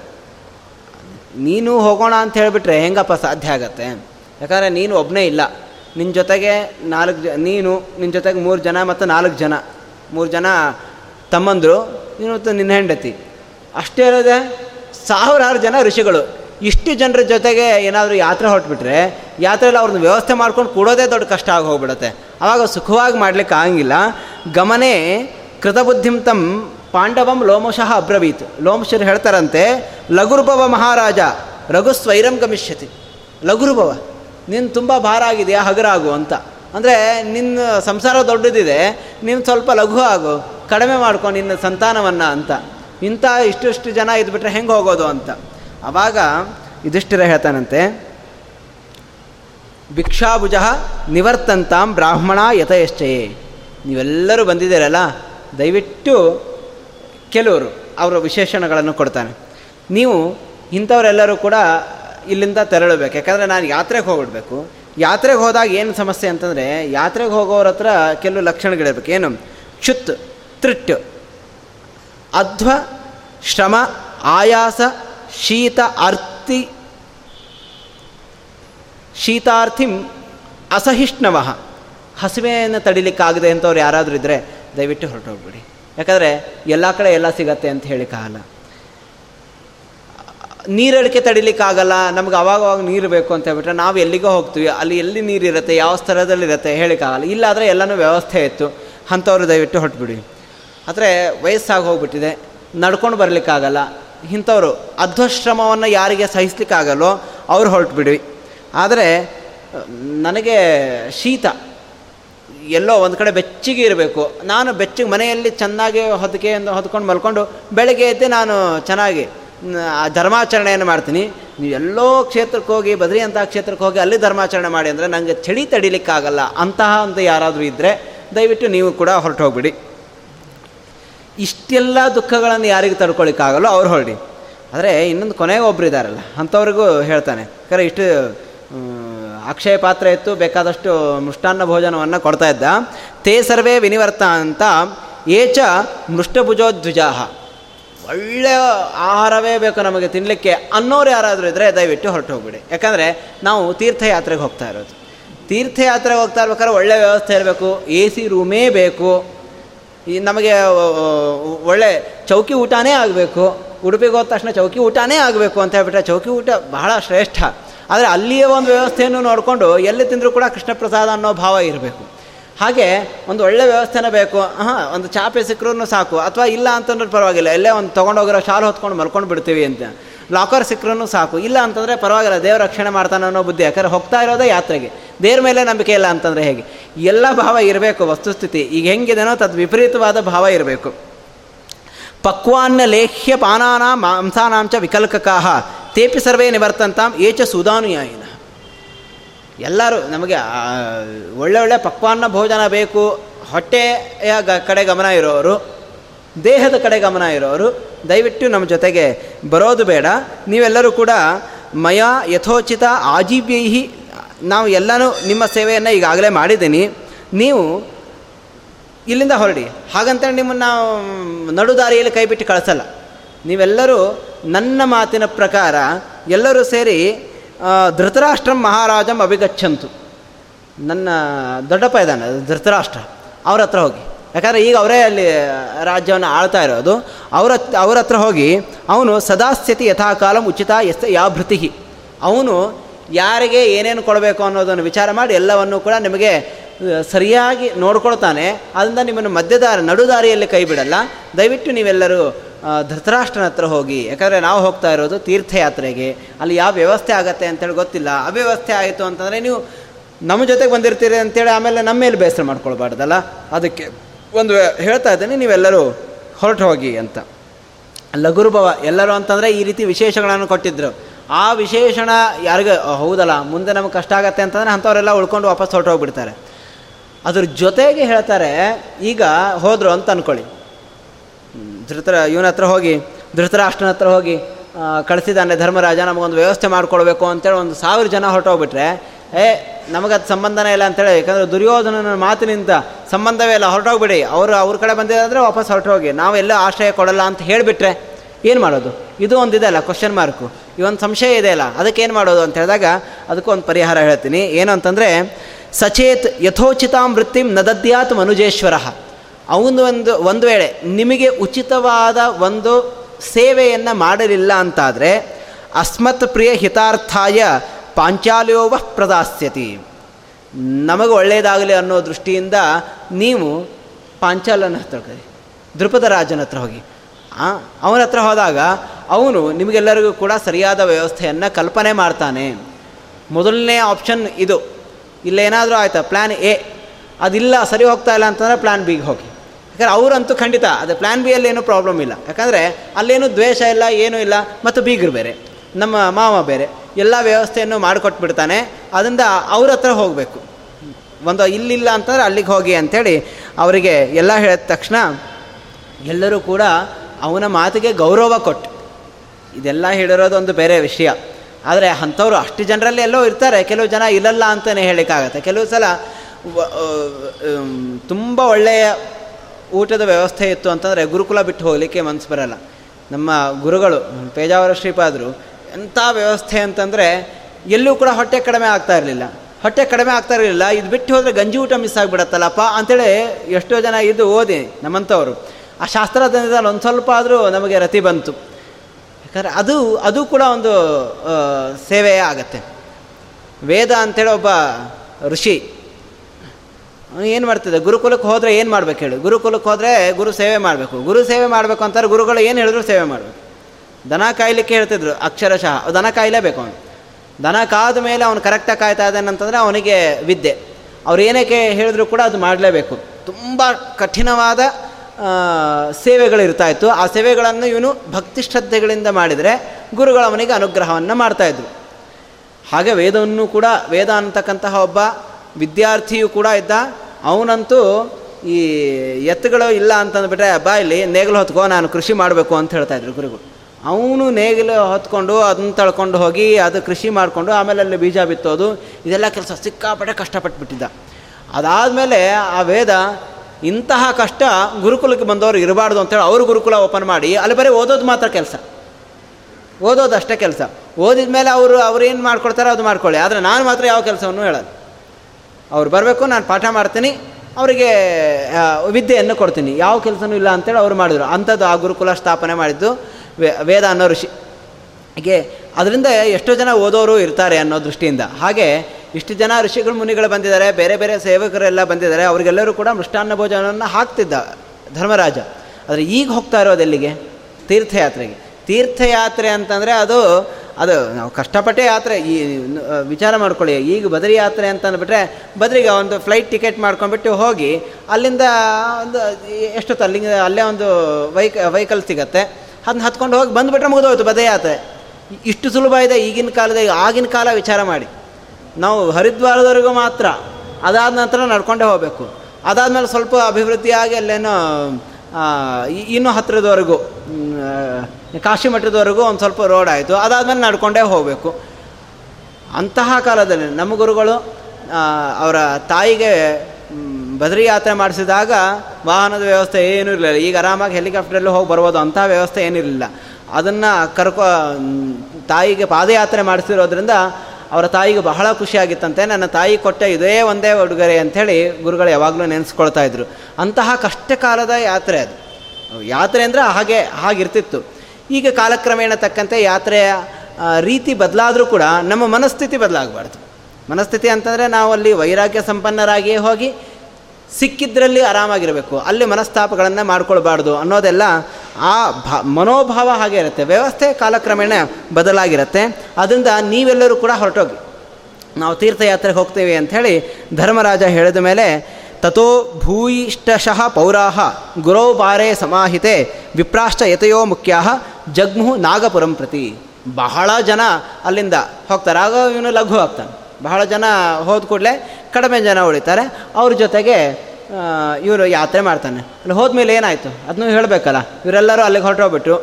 A: ನೀನು ಹೋಗೋಣ ಅಂತ ಹೇಳಿಬಿಟ್ರೆ ಹೆಂಗಪ್ಪ ಸಾಧ್ಯ ಆಗತ್ತೆ? ಯಾಕಂದರೆ ನೀನು ಒಬ್ಬನೇ ಇಲ್ಲ. ನಿನ್ನ ಜೊತೆಗೆ ನಾಲ್ಕು ಜ, ನೀನು ನಿನ್ನ ಜೊತೆಗೆ ಮೂರು ಜನ ಮತ್ತು ನಾಲ್ಕು ಜನ. ಮೂರು ಜನ ತಮ್ಮಂದರು, ನೀನು ನಿನ್ನ ಹೆಂಡತಿ. ಅಷ್ಟೇ ಇರೋದೆ ಸಾವಿರಾರು ಜನ ಋಷಿಗಳು. ಇಷ್ಟು ಜನರ ಜೊತೆಗೆ ಏನಾದರೂ ಯಾತ್ರೆ ಹೊರಟ್ಬಿಟ್ರೆ, ಯಾತ್ರೆಯಲ್ಲಿ ಅವ್ರನ್ನ ವ್ಯವಸ್ಥೆ ಮಾಡ್ಕೊಂಡು ಕೊಡೋದೇ ದೊಡ್ಡ ಕಷ್ಟ ಆಗಿ ಹೋಗ್ಬಿಡುತ್ತೆ. ಆವಾಗ ಸುಖವಾಗಿ ಮಾಡ್ಲಿಕ್ಕೆ ಆಗಂಗಿಲ್ಲ. ಗಮನೇ ಕೃತಬುದ್ಧಿಂ ಪಾಂಡವಂ ಲೋಮಶಃ ಅಬ್ರವೀತ್. ಲೋಮಶರು ಹೇಳ್ತಾರಂತೆ, ಲಘುರುಭವ ಮಹಾರಾಜ ರಘು ಸ್ವೈರಂ ಗಮಿಷ್ಯತಿ. ಲಘುರುಭವ. ನೀನು ತುಂಬ ಭಾರ ಆಗಿದೆಯಾ ಹಗರಾಗು ಅಂತ. ಅಂದರೆ ನಿನ್ನ ಸಂಸಾರ ದೊಡ್ಡದಿದೆ, ನೀನು ಸ್ವಲ್ಪ ಲಘು ಆಗು, ಕಡಿಮೆ ಮಾಡ್ಕೊ ನಿನ್ನ ಸಂತಾನವನ್ನು ಅಂತ. ಇಂಥ ಇಷ್ಟಿಷ್ಟು ಜನ ಇದ್ಬಿಟ್ರೆ ಹೆಂಗೆ ಹೋಗೋದು ಅಂತ. ಆವಾಗ ಇದಿಷ್ಟಿರ ಹೇಳ್ತಾನಂತೆ, ಭಿಕ್ಷಾಭುಜ ನಿವರ್ತಂತಾಂ ಬ್ರಾಹ್ಮಣ ಯಥಯಶ್ಚಯೇ. ನೀವೆಲ್ಲರೂ ಬಂದಿದ್ದೀರಲ್ಲ, ದಯವಿಟ್ಟು ಕೆಲವರು ಅವರ ವಿಶೇಷಣಗಳನ್ನು ಕೊಡ್ತಾನೆ. ನೀವು ಇಂಥವರೆಲ್ಲರೂ ಕೂಡ ಇಲ್ಲಿಂದ ತೆರಳಬೇಕು. ಯಾಕಂದರೆ ನಾನು ಯಾತ್ರೆಗೆ ಹೋಗ್ಬಿಡ್ಬೇಕು. ಯಾತ್ರೆಗೆ ಹೋದಾಗ ಏನು ಸಮಸ್ಯೆ ಅಂತಂದರೆ, ಯಾತ್ರೆಗೆ ಹೋಗೋರ ಹತ್ರ ಕೆಲವು ಲಕ್ಷಣಗಳಿರ್ಬೇಕು ಏನು? ಕ್ಷುತ್ ತೃಟ್ ಅಧ್ವ, ಶ್ರಮ, ಆಯಾಸ, ಶೀತ ಅರ್ಥಿ ಶೀತಾರ್ಥಿಂ ಅಸಹಿಷ್ಣವ ಹಸಿವೆಯನ್ನು ತಡಿಲಿಕ್ಕಾಗದೆ ಅಂತವ್ರು ಯಾರಾದರೂ ಇದ್ದರೆ ದಯವಿಟ್ಟು ಹೊರಟೋಗ್ಬಿಡಿ. ಯಾಕಂದರೆ ಎಲ್ಲ ಕಡೆ ಎಲ್ಲ ಸಿಗತ್ತೆ ಅಂತ ಹೇಳಿಕ್ಕಾಗಲ್ಲ ನೀರಡಿಕೆ ತಡಿಲಿಕ್ಕಾಗಲ್ಲ, ನಮ್ಗೆ ಅವಾಗವಾಗ ನೀರು ಬೇಕು ಅಂತ ಹೇಳ್ಬಿಟ್ರೆ ನಾವು ಎಲ್ಲಿಗೋ ಹೋಗ್ತೀವಿ, ಅಲ್ಲಿ ಎಲ್ಲಿ ನೀರಿರುತ್ತೆ ಯಾವ ಸ್ಥಳದಲ್ಲಿರುತ್ತೆ ಹೇಳಿಕ್ಕಾಗಲ್ಲ. ಇಲ್ಲಾದರೆ ಎಲ್ಲನೂ ವ್ಯವಸ್ಥೆ ಇತ್ತು. ಅಂಥವ್ರು ದಯವಿಟ್ಟು ಹೊರಟ್ಬಿಡಿ. ಆದರೆ ವಯಸ್ಸಾಗಿ ಹೋಗ್ಬಿಟ್ಟಿದೆ, ನಡ್ಕೊಂಡು ಬರಲಿಕ್ಕಾಗಲ್ಲ. ಇಂಥವ್ರು ಅಧ್ವಶ್ರಮವನ್ನು ಯಾರಿಗೆ ಸಹಿಸ್ಲಿಕ್ಕಾಗಲ್ಲೋ ಅವ್ರು ಹೊರಟುಬಿಡಿ. ಆದರೆ, ನನಗೆ ಶೀತ. ಎಲ್ಲೋ ಒಂದು ಕಡೆ ಬೆಚ್ಚಿಗೆ ಇರಬೇಕು. ನಾನು ಬೆಚ್ಚಗೆ ಮನೆಯಲ್ಲಿ ಚೆನ್ನಾಗಿ ಹೊದಿಕೆ ಹೊದ್ಕೊಂಡು ಮಲ್ಕೊಂಡು ಬೆಳಗ್ಗೆ ಎದ್ದೆ ನಾನು ಚೆನ್ನಾಗಿ ಧರ್ಮಾಚರಣೆಯನ್ನು ಮಾಡ್ತೀನಿ. ನೀವು ಎಲ್ಲೋ ಕ್ಷೇತ್ರಕ್ಕೆ ಹೋಗಿ ಬದ್ರಿ ಅಂತ ಕ್ಷೇತ್ರಕ್ಕೆ ಹೋಗಿ, ಅಲ್ಲಿ ಧರ್ಮಾಚರಣೆ ಮಾಡಿ ಅಂದರೆ ನನಗೆ ಚಳಿ ತಡಿಲಿಕ್ಕಾಗಲ್ಲ. ಅಂತಹ ಅಂತ ಯಾರಾದರೂ ಇದ್ದರೆ ದಯವಿಟ್ಟು ನೀವು ಕೂಡ ಹೊರಟು ಹೋಗ್ಬಿಡಿ ಇಷ್ಟೆಲ್ಲ ದುಃಖಗಳನ್ನು ಯಾರಿಗೂ ತಡ್ಕೊಳಿಕ್ಕಾಗಲ್ಲೋ, ಅವ್ರು ಹೊರಡಿ. ಆದರೆ ಇನ್ನೊಂದು ಕೊನೆಗೆ ಒಬ್ಬರು ಇದ್ದಾರಲ್ಲ ಅಂಥವ್ರಿಗೂ ಹೇಳ್ತಾನೆ. ಕರೆ ಇಷ್ಟು ಅಕ್ಷಯ ಪಾತ್ರ ಇತ್ತು, ಬೇಕಾದಷ್ಟು ಮೃಷ್ಟಾನ್ನ ಭೋಜನವನ್ನು ಕೊಡ್ತಾ ಇದ್ದ. ತೇ ಸರ್ವೇ ವಿನಿವರ್ತ ಅಂತ, ಏಚ ಮೃಷ್ಟಭುಜೋದ್ವಿಜಾಹ. ಒಳ್ಳೆಯ ಆಹಾರವೇ ಬೇಕು ನಮಗೆ ತಿನ್ನಲಿಕ್ಕೆ ಅನ್ನೋರು ಯಾರಾದರೂ ಇದ್ದರೆ ದಯವಿಟ್ಟು ಹೊರಟು ಹೋಗ್ಬಿಡಿ. ಯಾಕಂದರೆ ನಾವು ತೀರ್ಥಯಾತ್ರೆಗೆ ಹೋಗ್ತಾ ಇರೋದು. ತೀರ್ಥಯಾತ್ರೆಗೆ ಹೋಗ್ತಾ ಇರ್ಬೇಕಾದ್ರೆ ಒಳ್ಳೆಯ ವ್ಯವಸ್ಥೆ ಇರಬೇಕು, ಎ ಸಿ ರೂಮೇ ಬೇಕು, ಈ ನಮಗೆ ಒಳ್ಳೆ ಚೌಕಿ ಊಟನೇ ಆಗಬೇಕು ಉಡುಪಿಗೆ ಹೋದ ತಕ್ಷಣ ಚೌಕಿ ಊಟನೇ ಆಗಬೇಕು ಅಂತ ಹೇಳ್ಬಿಟ್ರೆ ಚೌಕಿ ಊಟ ಬಹಳ ಶ್ರೇಷ್ಠ. ಆದರೆ ಅಲ್ಲಿಯ ಒಂದು ವ್ಯವಸ್ಥೆಯನ್ನು ನೋಡಿಕೊಂಡು ಎಲ್ಲಿ ತಿಂದರೂ ಕೂಡ ಕೃಷ್ಣ ಪ್ರಸಾದ ಅನ್ನೋ ಭಾವ ಇರಬೇಕು. ಹಾಗೆ ಒಂದು ಒಳ್ಳೆ ವ್ಯವಸ್ಥೆನೇ ಬೇಕು. ಹಾಂ ಒಂದು ಚಾಪೆ ಸಿಕ್ಕರೂ ಸಾಕು. ಅಥವಾ ಇಲ್ಲ ಅಂತಂದ್ರೆ ಪರವಾಗಿಲ್ಲ. ಎಲ್ಲೇ ಒಂದು ತೊಗೊಂಡೋಗಿರೋ ಶಾಲು ಹೊತ್ಕೊಂಡು ಮಲ್ಕೊಂಡು ಬಿಡ್ತೀವಿ ಅಂತ. ಲಾಕರ್ ಸಿಕ್ಕರೂ ಸಾಕು. ಇಲ್ಲ ಅಂತಂದರೆ ಪರವಾಗಿಲ್ಲ, ದೇವ್ರ ರಕ್ಷಣೆ ಮಾಡ್ತಾನೆ ಅನ್ನೋ ಬುದ್ಧಿ. ಯಾಕಂದರೆ ಹೋಗ್ತಾ ಇರೋದೇ ಯಾತ್ರೆಗೆ. ದೇವ್ರ ಮೇಲೆ ನಂಬಿಕೆ ಇಲ್ಲ ಅಂತಂದರೆ ಹೇಗೆ? ಎಲ್ಲ ಭಾವ ಇರಬೇಕು, ವಸ್ತುಸ್ಥಿತಿ. ಈಗ ಹೆಂಗಿದೆನೋ ತದ್ ವಿಪರೀತವಾದ ಭಾವ ಇರಬೇಕು. ಪಕ್ವಾನ್ನ ಲೇಹ್ಯ ಪಾನಾನ ಮಾಂಸಾನಾಂಚ ವಿಕಲ್ಕಕಾಹ. ತೇಪಿ ಸರ್ವೇ ನಿವರ್ತಂತಾಂ ಏಚ ಸುಧಾನುಯಾಯಿನ. ಎಲ್ಲರೂ ನಮಗೆ ಒಳ್ಳೆ ಒಳ್ಳೆ ಪಕ್ವಾನ್ನ ಭೋಜನ ಬೇಕು, ಹೊಟ್ಟೆಯ ಗ, ಕಡೆ ಗಮನ ಇರೋರು, ದೇಹದ ಕಡೆ ಗಮನ ಇರೋರು, ದಯವಿಟ್ಟು ನಮ್ಮ ಜೊತೆಗೆ ಬರೋದು ಬೇಡ. ನೀವೆಲ್ಲರೂ ಕೂಡ ಮಯ ಯಥೋಚಿತ ಆಜೀವ್ಯೈಹಿ, ನಾವು ಎಲ್ಲನೂ ನಿಮ್ಮ ಸೇವೆಯನ್ನು ಈಗಾಗಲೇ ಮಾಡಿದ್ದೀನಿ. ನೀವು ಇಲ್ಲಿಂದ ಹೊರಡಿ. ಹಾಗಂತ ನಿಮ್ಮನ್ನು ನಡು ದಾರಿಯಲ್ಲಿ ಕೈ ಬಿಟ್ಟು ಕಳಿಸಲ್ಲ. ನೀವೆಲ್ಲರೂ ನನ್ನ ಮಾತಿನ ಪ್ರಕಾರ ಎಲ್ಲರೂ ಸೇರಿ ಧೃತರಾಷ್ಟ್ರಂ ಮಹಾರಾಜಂ ಅಭಿಗಚ್ಚಂತು ನನ್ನ ದೊಡ್ಡಪ್ಪ ಇದ್ದಾನೆ, ಧೃತರಾಷ್ಟ್ರ, ಅವ್ರ ಹತ್ರ ಹೋಗಿ. ಯಾಕಂದರೆ ಈಗ ಅವರೇ ಅಲ್ಲಿ ರಾಜ್ಯವನ್ನು ಆಳ್ತಾ ಇರೋದು. ಅವ್ರ ಅವ್ರ ಹತ್ರ ಹೋಗಿ, ಅವನು ಸದಾಸ್ಥಿತಿ ಯಥಾಕಾಲಂ ಉಚಿತ ಎಸ್ ಭೃತಿ ಅವನು ಯಾರಿಗೆ ಏನೇನು ಕೊಡಬೇಕು ಅನ್ನೋದನ್ನು ವಿಚಾರ ಮಾಡಿ ಎಲ್ಲವನ್ನು ಕೂಡ ನಿಮಗೆ ಸರಿಯಾಗಿ ನೋಡ್ಕೊಳ್ತಾನೆ. ಅದರಿಂದ ನಿಮ್ಮನ್ನು ಮಧ್ಯದಾರ ನಡುದಾರಿಯಲ್ಲಿ ಕೈ ಬಿಡಲ್ಲ. ದಯವಿಟ್ಟು ನೀವೆಲ್ಲರೂ ಧೃತರಾಷ್ಟ್ರನ ಹತ್ರ ಹೋಗಿ. ಯಾಕಂದರೆ ನಾವು ಹೋಗ್ತಾ ಇರೋದು ತೀರ್ಥಯಾತ್ರೆಗೆ. ಅಲ್ಲಿ ಯಾವ ವ್ಯವಸ್ಥೆ ಆಗತ್ತೆ ಅಂತೇಳಿ ಗೊತ್ತಿಲ್ಲ. ಅವ್ಯವಸ್ಥೆ ಆಯಿತು ಅಂತಂದರೆ ನೀವು ನಮ್ಮ ಜೊತೆಗೆ ಬಂದಿರ್ತೀರಿ ಅಂತೇಳಿ ಆಮೇಲೆ ನಮ್ಮ ಮೇಲೆ ಬೇಸರ ಮಾಡ್ಕೊಳ್ಬಾರ್ದಲ್ಲ? ಅದಕ್ಕೆ ಒಂದು ಹೇಳ್ತಾ ಇದ್ದೀನಿ, ನೀವೆಲ್ಲರೂ ಹೊರಟು ಹೋಗಿ ಅಂತ. ಲಘುರುಭವ ಎಲ್ಲರೂ ಅಂತಂದರೆ ಈ ರೀತಿ ವಿಶೇಷಗಳನ್ನು ಕೊಟ್ಟಿದ್ದರು ಆ ವಿಶೇಷಣ ಯಾರಿಗೂ ಹೌದಲ್ಲ, ಮುಂದೆ ನಮಗೆ ಕಷ್ಟ ಆಗತ್ತೆ ಅಂತಂದರೆ ಅಂಥವರೆಲ್ಲ ಉಳ್ಕೊಂಡು ವಾಪಸ್ ಹೊರಟು ಹೋಗ್ಬಿಡ್ತಾರೆ. ಅದ್ರ ಜೊತೆಗೆ ಹೇಳ್ತಾರೆ, ಈಗ ಹೋದರು ಅಂತ ಅಂದ್ಕೊಳ್ಳಿ ಧೃತರ, ಇವನ ಹತ್ರ ಹೋಗಿ, ಧೃತರಾಷ್ಟ್ರನ ಹತ್ರ ಹೋಗಿ ಕಳಿಸಿದ್ದಾನೆ ಧರ್ಮರಾಜ, ನಮಗೊಂದು ವ್ಯವಸ್ಥೆ ಮಾಡಿಕೊಡ್ಬೇಕು ಅಂತೇಳಿ ಒಂದು ಸಾವಿರ ಜನ ಹೊರಟೋಗ್ಬಿಟ್ರೆ, ಏ, ನಮಗದು ಸಂಬಂಧನೇ ಇಲ್ಲ ಅಂತೇಳಿ, ಯಾಕಂದರೆ ದುರ್ಯೋಧನನ ಮಾತಿನಿಂದ ಸಂಬಂಧವೇ ಇಲ್ಲ, ಹೊರಟೋಗ್ಬಿಡಿ. ಅವರು ಅವ್ರ ಕಡೆ ಬಂದಿದ್ದಾರೆ ವಾಪಸ್ ಹೊರಟೋಗಿ, ನಾವು ಎಲ್ಲೋ ಆಶ್ರಯ ಕೊಡಲ್ಲ ಅಂತ ಹೇಳಿಬಿಟ್ರೆ ಏನು ಮಾಡೋದು? ಇದು ಒಂದು ಇದೆ ಅಲ್ಲ ಕ್ವಶನ್ ಮಾರ್ಕು ಈ ಸಂಶಯ ಇದೆ ಅಲ್ಲ, ಅದಕ್ಕೆ ಏನು ಮಾಡೋದು ಅಂತ ಹೇಳಿದಾಗ, ಅದಕ್ಕೂ ಒಂದು ಪರಿಹಾರ ಹೇಳ್ತೀನಿ. ಏನು ಅಂತಂದರೆ ಸಚೇತ್ ಯಥೋಚಿತಾಂ ವೃತ್ತಿಂ ನದದ್ಯಾತ್ ಮನುಜೇಶ್ವರ. ಅವನು ಒಂದು ಒಂದು ವೇಳೆ ನಿಮಗೆ ಉಚಿತವಾದ ಒಂದು ಸೇವೆಯನ್ನು ಮಾಡಲಿಲ್ಲ ಅಂತಾದರೆ, ಅಸ್ಮತ್ ಪ್ರಿಯ ಹಿತಾರ್ಥಾಯ ಪಾಂಚಾಲಯೋವ ಪ್ರದಾಸ್ಯತಿ. ನಮಗೆ ಒಳ್ಳೆಯದಾಗಲಿ ಅನ್ನೋ ದೃಷ್ಟಿಯಿಂದ ನೀವು ಪಾಂಚಾಲನ ಹತ್ರ ದೃಪದ ರಾಜನ ಹತ್ರ ಹೋಗಿ. ಅವನ ಹತ್ರ ಹೋದಾಗ ಅವನು ನಿಮಗೆಲ್ಲರಿಗೂ ಕೂಡ ಸರಿಯಾದ ವ್ಯವಸ್ಥೆಯನ್ನು ಕಲ್ಪನೆ ಮಾಡ್ತಾನೆ. ಮೊದಲನೇ ಆಪ್ಷನ್ ಇದು. ಇಲ್ಲೇನಾದರೂ ಆಯಿತಾ ಪ್ಲ್ಯಾನ್ ಎ ಅದಿಲ್ಲ, ಸರಿ ಹೋಗ್ತಾ ಇಲ್ಲ ಅಂತಂದರೆ ಪ್ಲ್ಯಾನ್ ಬಿಗೆ ಹೋಗಿ. ಯಾಕಂದರೆ ಅವರಂತೂ ಖಂಡಿತ ಅದು ಪ್ಲ್ಯಾನ್ ಬಿ ಅಲ್ಲಿ ಏನೂ ಪ್ರಾಬ್ಲಮ್ ಇಲ್ಲ. ಯಾಕಂದರೆ ಅಲ್ಲೇನು ದ್ವೇಷ ಇಲ್ಲ, ಏನೂ ಇಲ್ಲ, ಮತ್ತು ಬೀಗರು ಬೇರೆ, ನಮ್ಮ ಮಾವ ಬೇರೆ, ಎಲ್ಲ ವ್ಯವಸ್ಥೆಯನ್ನು ಮಾಡಿಕೊಟ್ಬಿಡ್ತಾನೆ. ಅದರಿಂದ ಅವ್ರ ಹತ್ರ ಹೋಗಬೇಕು. ಒಂದು ಇಲ್ಲಿಲ್ಲ ಅಂತಂದ್ರೆ ಅಲ್ಲಿಗೆ ಹೋಗಿ ಅಂಥೇಳಿ ಅವರಿಗೆ ಎಲ್ಲ ಹೇಳಿದ ತಕ್ಷಣ ಎಲ್ಲರೂ ಕೂಡ ಅವನ ಮಾತಿಗೆ ಗೌರವ ಕೊಟ್ಟು, ಇದೆಲ್ಲ ಹೇಳಿರೋದು ಒಂದು ಬೇರೆ ವಿಷಯ. ಆದರೆ ಅಂಥವ್ರು ಅಷ್ಟು ಜನರಲ್ಲಿ ಎಲ್ಲೋ ಇರ್ತಾರೆ, ಕೆಲವು ಜನ ಇಲ್ಲಲ್ಲ ಅಂತಲೇ ಹೇಳಕ್ಕಾಗತ್ತೆ ಕೆಲವು ಸಲ ತುಂಬ ಒಳ್ಳೆಯ ಊಟದ ವ್ಯವಸ್ಥೆ ಇತ್ತು ಅಂತಂದರೆ ಗುರುಕುಲ ಬಿಟ್ಟು ಹೋಗಲಿಕ್ಕೆ ಮನಸ್ಸು ಬರಲ್ಲ. ನಮ್ಮ ಗುರುಗಳು ಪೇಜಾವರ ಶ್ರೀಪಾದರು, ಎಂಥ ವ್ಯವಸ್ಥೆ ಅಂತಂದರೆ ಎಲ್ಲೂ ಕೂಡ ಹೊಟ್ಟೆ ಕಡಿಮೆ ಆಗ್ತಾ ಇರಲಿಲ್ಲ. ಹೊಟ್ಟೆ ಕಡಿಮೆ ಆಗ್ತಾ ಇರಲಿಲ್ಲ. ಇದು ಬಿಟ್ಟು ಹೋದರೆ ಗಂಜಿ ಊಟ ಮಿಸ್ ಆಗಿಬಿಡತ್ತಲ್ಲಪ್ಪ ಅಂಥೇಳಿ ಎಷ್ಟೋ ಜನ ಇದು ಓದಿ ನಮ್ಮಂಥವ್ರು. ಆ ಶಾಸ್ತ್ರದಿಂದ ಒಂದು ಸ್ವಲ್ಪ ಆದರೂ ನಮಗೆ ರತಿ ಬಂತು. ಯಾಕಂದರೆ ಅದು ಅದು ಕೂಡ ಒಂದು ಸೇವೆಯೇ ಆಗತ್ತೆ. ವೇದ ಅಂಥೇಳಿ ಒಬ್ಬ ಋಷಿ ಏನು ಮಾಡ್ತದೆ? ಗುರುಕುಲಕ್ಕೆ ಹೋದರೆ ಏನು ಮಾಡ್ಬೇಕು ಹೇಳಿ? ಗುರುಕುಲಕ್ಕೆ ಹೋದರೆ ಗುರು ಸೇವೆ ಮಾಡಬೇಕು. ಗುರು ಸೇವೆ ಮಾಡಬೇಕು ಅಂತಾರೆ, ಗುರುಗಳು ಏನು ಹೇಳಿದ್ರು ಸೇವೆ ಮಾಡಬೇಕು. ದನ ಕಾಯ್ಲಿಕ್ಕೆ ಹೇಳ್ತಿದ್ರು ಅಕ್ಷರಶಃ. ದನ ಕಾಯಲೇಬೇಕು ಅವನು. ದನ ಕಾದ ಮೇಲೆ ಅವನು ಕರೆಕ್ಟಾಗಿ ಕಾಯ್ತಾ ಇದ್ದಾನಂತಂದರೆ ಅವನಿಗೆ ವಿದ್ಯೆ. ಅವ್ರು ಏನಕ್ಕೆ ಹೇಳಿದ್ರು ಕೂಡ ಅದು ಮಾಡಲೇಬೇಕು. ತುಂಬ ಕಠಿಣವಾದ ಸೇವೆಗಳಿರ್ತಾ ಇತ್ತು ಆ ಸೇವೆಗಳನ್ನು ಇವನು ಭಕ್ತಿ ಶ್ರದ್ಧೆಗಳಿಂದ ಮಾಡಿದರೆ ಗುರುಗಳು ಅವನಿಗೆ ಅನುಗ್ರಹವನ್ನು ಮಾಡ್ತಾಯಿದ್ರು. ಹಾಗೆ ವೇದವನ್ನು ಕೂಡ, ವೇದ ಅಂತಕ್ಕಂತಹ ಒಬ್ಬ ವಿದ್ಯಾರ್ಥಿಯು ಕೂಡ ಇದ್ದ. ಅವನಂತೂ ಈ ಎತ್ತುಗಳು ಇಲ್ಲ ಅಂತಂದ್ಬಿಟ್ರೆ ಬಾ ಇಲ್ಲಿ ನೇಗಿಲು ಹೊತ್ಕೋ, ನಾನು ಕೃಷಿ ಮಾಡಬೇಕು ಅಂತ ಹೇಳ್ತಾ ಹೇಳ್ತಾಯಿದ್ರು ಗುರುಗಳು. ಅವನು ನೇಗಿಲು ಹೊತ್ಕೊಂಡು ಅದನ್ನ ತಳ್ಕೊಂಡು ಹೋಗಿ, ಅದು ಕೃಷಿ ಮಾಡಿಕೊಂಡು ಆಮೇಲೆ ಅಲ್ಲಿ ಬೀಜ ಬಿತ್ತೋದು, ಇದೆಲ್ಲ ಕೆಲಸ ಸಿಕ್ಕಾಪಟ್ಟೆ ಕಷ್ಟಪಟ್ಟುಬಿಟ್ಟಿದ್ದ ಅದಾದಮೇಲೆ ಆ ವೇದ, ಇಂತಹ ಕಷ್ಟ ಗುರುಕುಲಕ್ಕೆ ಬಂದವರು ಇರಬಾರ್ದು ಅಂತೇಳಿ ಅವರು ಗುರುಕುಲ ಓಪನ್ ಮಾಡಿ, ಅಲ್ಲಿ ಬರೀ ಓದೋದು ಮಾತ್ರ ಕೆಲಸ. ಓದೋದು ಅಷ್ಟೇ ಕೆಲಸ. ಓದಿದ ಮೇಲೆ ಅವರು, ಅವ್ರು ಏನು ಮಾಡ್ಕೊಡ್ತಾರೋ ಅದು ಮಾಡ್ಕೊಳ್ಳಿ. ಆದರೆ ನಾನು ಮಾತ್ರ ಯಾವ ಕೆಲಸವನ್ನು ಹೇಳೋದು ಅವ್ರು ಬರಬೇಕು, ನಾನು ಪಾಠ ಮಾಡ್ತೀನಿ, ಅವರಿಗೆ ವಿದ್ಯೆಯನ್ನು ಕೊಡ್ತೀನಿ. ಯಾವ ಕೆಲಸನೂ ಇಲ್ಲ ಅಂತೇಳಿ ಅವ್ರು ಮಾಡಿದರು. ಅಂಥದ್ದು ಆ ಗುರುಕುಲ ಸ್ಥಾಪನೆ ಮಾಡಿದ್ದು ವೇದ ಅನ್ನೋ ಋಷಿ. ಹೀಗೆ ಅದರಿಂದ ಎಷ್ಟೋ ಜನ ಓದೋರು ಇರ್ತಾರೆ ಅನ್ನೋ ದೃಷ್ಟಿಯಿಂದ. ಹಾಗೆ ಇಷ್ಟು ಜನ ಋಷಿಗಳು, ಮುನಿಗಳು ಬಂದಿದ್ದಾರೆ, ಬೇರೆ ಬೇರೆ ಸೇವಕರೆಲ್ಲ ಬಂದಿದ್ದಾರೆ, ಅವರಿಗೆಲ್ಲರೂ ಕೂಡ ಮೃಷ್ಟಾನ್ನ ಭೋಜನವನ್ನು ಹಾಕ್ತಿದ್ದ ಧರ್ಮರಾಜ. ಆದರೆ ಈಗ ಹೋಗ್ತಾ ಇರೋದು ಎಲ್ಲಿಗೆ? ತೀರ್ಥಯಾತ್ರೆಗೆ. ತೀರ್ಥಯಾತ್ರೆ ಅಂತಂದರೆ ಅದು ಅದು ನಾವು ಕಷ್ಟಪಟ್ಟೇ ಯಾತ್ರೆ, ಈ ವಿಚಾರ ಮಾಡ್ಕೊಳ್ಳಿ. ಈಗ ಬದರಿ ಯಾತ್ರೆ ಅಂತ ಅಂದ್ಬಿಟ್ರೆ ಬದರಿಗೆ ಒಂದು ಫ್ಲೈಟ್ ಟಿಕೆಟ್ ಮಾಡ್ಕೊಂಡ್ಬಿಟ್ಟು ಹೋಗಿ, ಅಲ್ಲಿಂದ ಒಂದು ಎಷ್ಟೊತ್ತು, ಅಲ್ಲಿಂದ, ಅಲ್ಲೇ ಒಂದು ವೈಕ ವೆಹಿಕಲ್ ಸಿಗತ್ತೆ. ಅದನ್ನ ಹತ್ಕೊಂಡು ಹೋಗಿ ಬಂದುಬಿಟ್ರೆ ಮುಗಿದೋಯ್ತು ಯಾತ್ರೆ. ಇಷ್ಟು ಸುಲಭ ಇದೆ, ಈಗಿನ ಕಾಲದ, ಆಗಿನ ಕಾಲ ವಿಚಾರ ಮಾಡಿ. ನಾವು ಹರಿದ್ವಾರದವರೆಗೂ ಮಾತ್ರ ಅದಾದ ನಂತರ ನಡ್ಕೊಂಡೇ ಹೋಗಬೇಕು. ಅದಾದಮೇಲೆ ಸ್ವಲ್ಪ ಅಭಿವೃದ್ಧಿಯಾಗಿ ಅಲ್ಲೇನೋ ಇನ್ನೂ ಹತ್ತಿರದವರೆಗೂ ಕಾಶಿ ಮಠದವರೆಗೂ ಒಂದು ಸ್ವಲ್ಪ ರೋಡ್ ಆಯಿತು. ಅದಾದಮೇಲೆ ನಡ್ಕೊಂಡೇ ಹೋಗಬೇಕು. ಅಂತಹ ಕಾಲದಲ್ಲಿ ನಮ್ಮ ಗುರುಗಳು ಅವರ ತಾಯಿಗೆ ಬದರಿ ಯಾತ್ರೆ ಮಾಡಿಸಿದಾಗ ವಾಹನದ ವ್ಯವಸ್ಥೆ ಏನೂ ಇರಲಿಲ್ಲ. ಈಗ ಆರಾಮಾಗಿ ಹೆಲಿಕಾಪ್ಟರಲ್ಲಿ ಹೋಗಿ ಬರ್ಬೋದು ಅಂತಹ ವ್ಯವಸ್ಥೆ ಏನಿರಲಿಲ್ಲ ಅದನ್ನು ಕರ್ಕೊ ತಾಯಿಗೆ ಪಾದಯಾತ್ರೆ ಮಾಡಿಸಿರೋದ್ರಿಂದ ಅವರ ತಾಯಿಗೆ ಬಹಳ ಖುಷಿಯಾಗಿತ್ತಂತೆ. ನನ್ನ ತಾಯಿ ಕೊಟ್ಟ ಇದೇ ಒಂದೇ ಉಡುಗೊರೆ ಅಂಥೇಳಿ ಗುರುಗಳು ಯಾವಾಗಲೂ ನೆನೆಸ್ಕೊಳ್ತಾ ಇದ್ರು. ಅಂತಹ ಕಷ್ಟಕಾಲದ ಯಾತ್ರೆ ಅದು. ಯಾತ್ರೆ ಅಂದರೆ ಹಾಗೆ, ಹಾಗಿರ್ತಿತ್ತು. ಈಗ ಕಾಲಕ್ರಮೇಣ ತಕ್ಕಂತೆ ಯಾತ್ರೆಯ ರೀತಿ ಬದಲಾದರೂ ಕೂಡ ನಮ್ಮ ಮನಸ್ಥಿತಿ ಬದಲಾಗಬಾರ್ದು. ಮನಸ್ಥಿತಿ ಅಂತಂದರೆ ನಾವು ಅಲ್ಲಿ ವೈರಾಗ್ಯ ಸಂಪನ್ನರಾಗಿಯೇ ಹೋಗಿ ಸಿಕ್ಕಿದ್ರಲ್ಲಿ ಆರಾಮಾಗಿರಬೇಕು, ಅಲ್ಲಿ ಮನಸ್ತಾಪಗಳನ್ನು ಮಾಡ್ಕೊಳ್ಬಾರ್ದು ಅನ್ನೋದೆಲ್ಲ ಆ ಭ, ಮನೋಭಾವ ಹಾಗೆ ಇರುತ್ತೆ. ವ್ಯವಸ್ಥೆ ಕಾಲಕ್ರಮೇಣ ಬದಲಾಗಿರುತ್ತೆ. ಅದರಿಂದ ನೀವೆಲ್ಲರೂ ಕೂಡ ಹೊರಟೋಗಿ. ನಾವು ತೀರ್ಥಯಾತ್ರೆಗೆ ಹೋಗ್ತೇವೆ ಅಂಥೇಳಿ ಧರ್ಮರಾಜ ಹೇಳಿದ ಮೇಲೆ ತಥೋ ಭೂಯಿಷ್ಟಶಃ ಪೌರಾಹ ಗುರೌ ಪಾರೆ ಸಮಾಹಿತೆ ವಿಪ್ರಾಷ್ಟ ಯತೆಯೋ ಮುಖ್ಯ ಜಗ್ಮು ನಾಗಪುರಂ ಪ್ರತಿ ಬಹಳ ಜನ ಅಲ್ಲಿಂದ ಹೋಗ್ತಾರೆ. ಆಗ ಇವನು ಲಘು ಆಗ್ತಾನೆ. ಬಹಳ ಜನ ಹೋದ ಕೂಡಲೇ ಕಡಿಮೆ ಜನ ಉಳಿತಾರೆ. ಅವ್ರ ಜೊತೆಗೆ ಇವರು ಯಾತ್ರೆ ಮಾಡ್ತಾನೆ. ಅಲ್ಲಿ ಹೋದ್ಮೇಲೆ ಏನಾಯಿತು? ಅದನ್ನು ಹೇಳಬೇಕಲ್ಲ. ಇವರೆಲ್ಲರೂ ಅಲ್ಲಿಗೆ ಹೊರಟೋಗ್ಬಿಟ್ರು.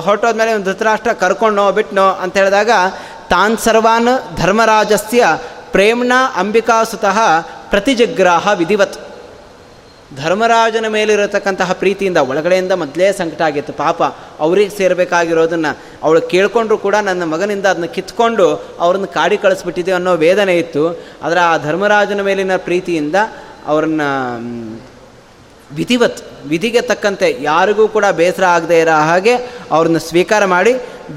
A: ಹೊರಟೋದ್ಮೇಲೆ ಒಂದು ಧೃತರಾಷ್ಟ್ರ ಕರ್ಕೊಂಡೋ ಬಿಟ್ನೋ ಅಂತ ಹೇಳಿದಾಗ, ತಾನ್ ಸರ್ವಾನ್ ಧರ್ಮರಾಜಸ್ಯ ಪ್ರೇಮ್ಣ ಅಂಬಿಕಾಸುತಃ ಪ್ರತಿಜಗ್ರಾಹ ವಿಧಿವತ್. ಧರ್ಮರಾಜನ ಮೇಲಿರತಕ್ಕಂತಹ ಪ್ರೀತಿಯಿಂದ ಒಳಗಡೆಯಿಂದ ಮೊದಲೇ ಸಂಕಟ ಆಗಿತ್ತು. ಪಾಪ ಅವ್ರಿಗೆ ಸೇರಬೇಕಾಗಿರೋದನ್ನು ಅವಳು ಕೇಳಿಕೊಂಡ್ರು ಕೂಡ ನನ್ನ ಮಗನಿಂದ ಅದನ್ನ ಕಿತ್ಕೊಂಡು ಅವ್ರನ್ನ ಕಾಡಿ ಕಳಿಸ್ಬಿಟ್ಟಿದೆ ಅನ್ನೋ ವೇದನೆ ಇತ್ತು. ಆದರೆ ಆ ಧರ್ಮರಾಜನ ಮೇಲಿನ ಪ್ರೀತಿಯಿಂದ ಅವ್ರನ್ನ ವಿಧಿವತ್. ವಿಧಿಗೆ ತಕ್ಕಂತೆ ಯಾರಿಗೂ ಕೂಡ ಬೇಸರ ಆಗದೇ ಇರೋ ಹಾಗೆ ಅವ್ರನ್ನ ಸ್ವೀಕಾರ ಮಾಡಿ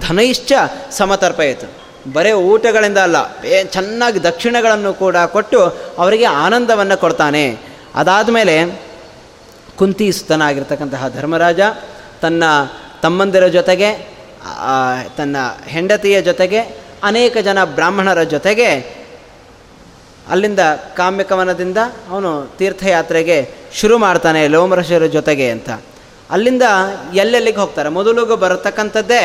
A: ಧನೈಶ್ಚ ಸಮತರ್ಪಯಿತು. ಬರೇ ಊಟಗಳಿಂದ ಅಲ್ಲ ಏ ಚೆನ್ನಾಗಿ ದಕ್ಷಿಣಗಳನ್ನು ಕೂಡ ಕೊಟ್ಟು ಅವರಿಗೆ ಆನಂದವನ್ನು ಕೊಡ್ತಾನೆ. ಅದಾದ ಮೇಲೆ ಕುಂತಿ ಸುತನಾಗಿರ್ತಕ್ಕಂತಹ ಧರ್ಮರಾಜ ತನ್ನ ತಮ್ಮಂದಿರ ಜೊತೆಗೆ ತನ್ನ ಹೆಂಡತಿಯ ಜೊತೆಗೆ, ಅನೇಕ ಜನ ಬ್ರಾಹ್ಮಣರ ಜೊತೆಗೆ ಅಲ್ಲಿಂದ ಕಾಮ್ಯಕವನದಿಂದ ಅವನು ತೀರ್ಥಯಾತ್ರೆಗೆ ಶುರು ಮಾಡ್ತಾನೆ ಲೋಮರಷರ ಜೊತೆಗೆ ಅಂತ. ಅಲ್ಲಿಂದ ಎಲ್ಲೆಲ್ಲಿಗೆ ಹೋಗ್ತಾರೆ? ಮೊದಲಿಗೂ ಬರತಕ್ಕಂಥದ್ದೇ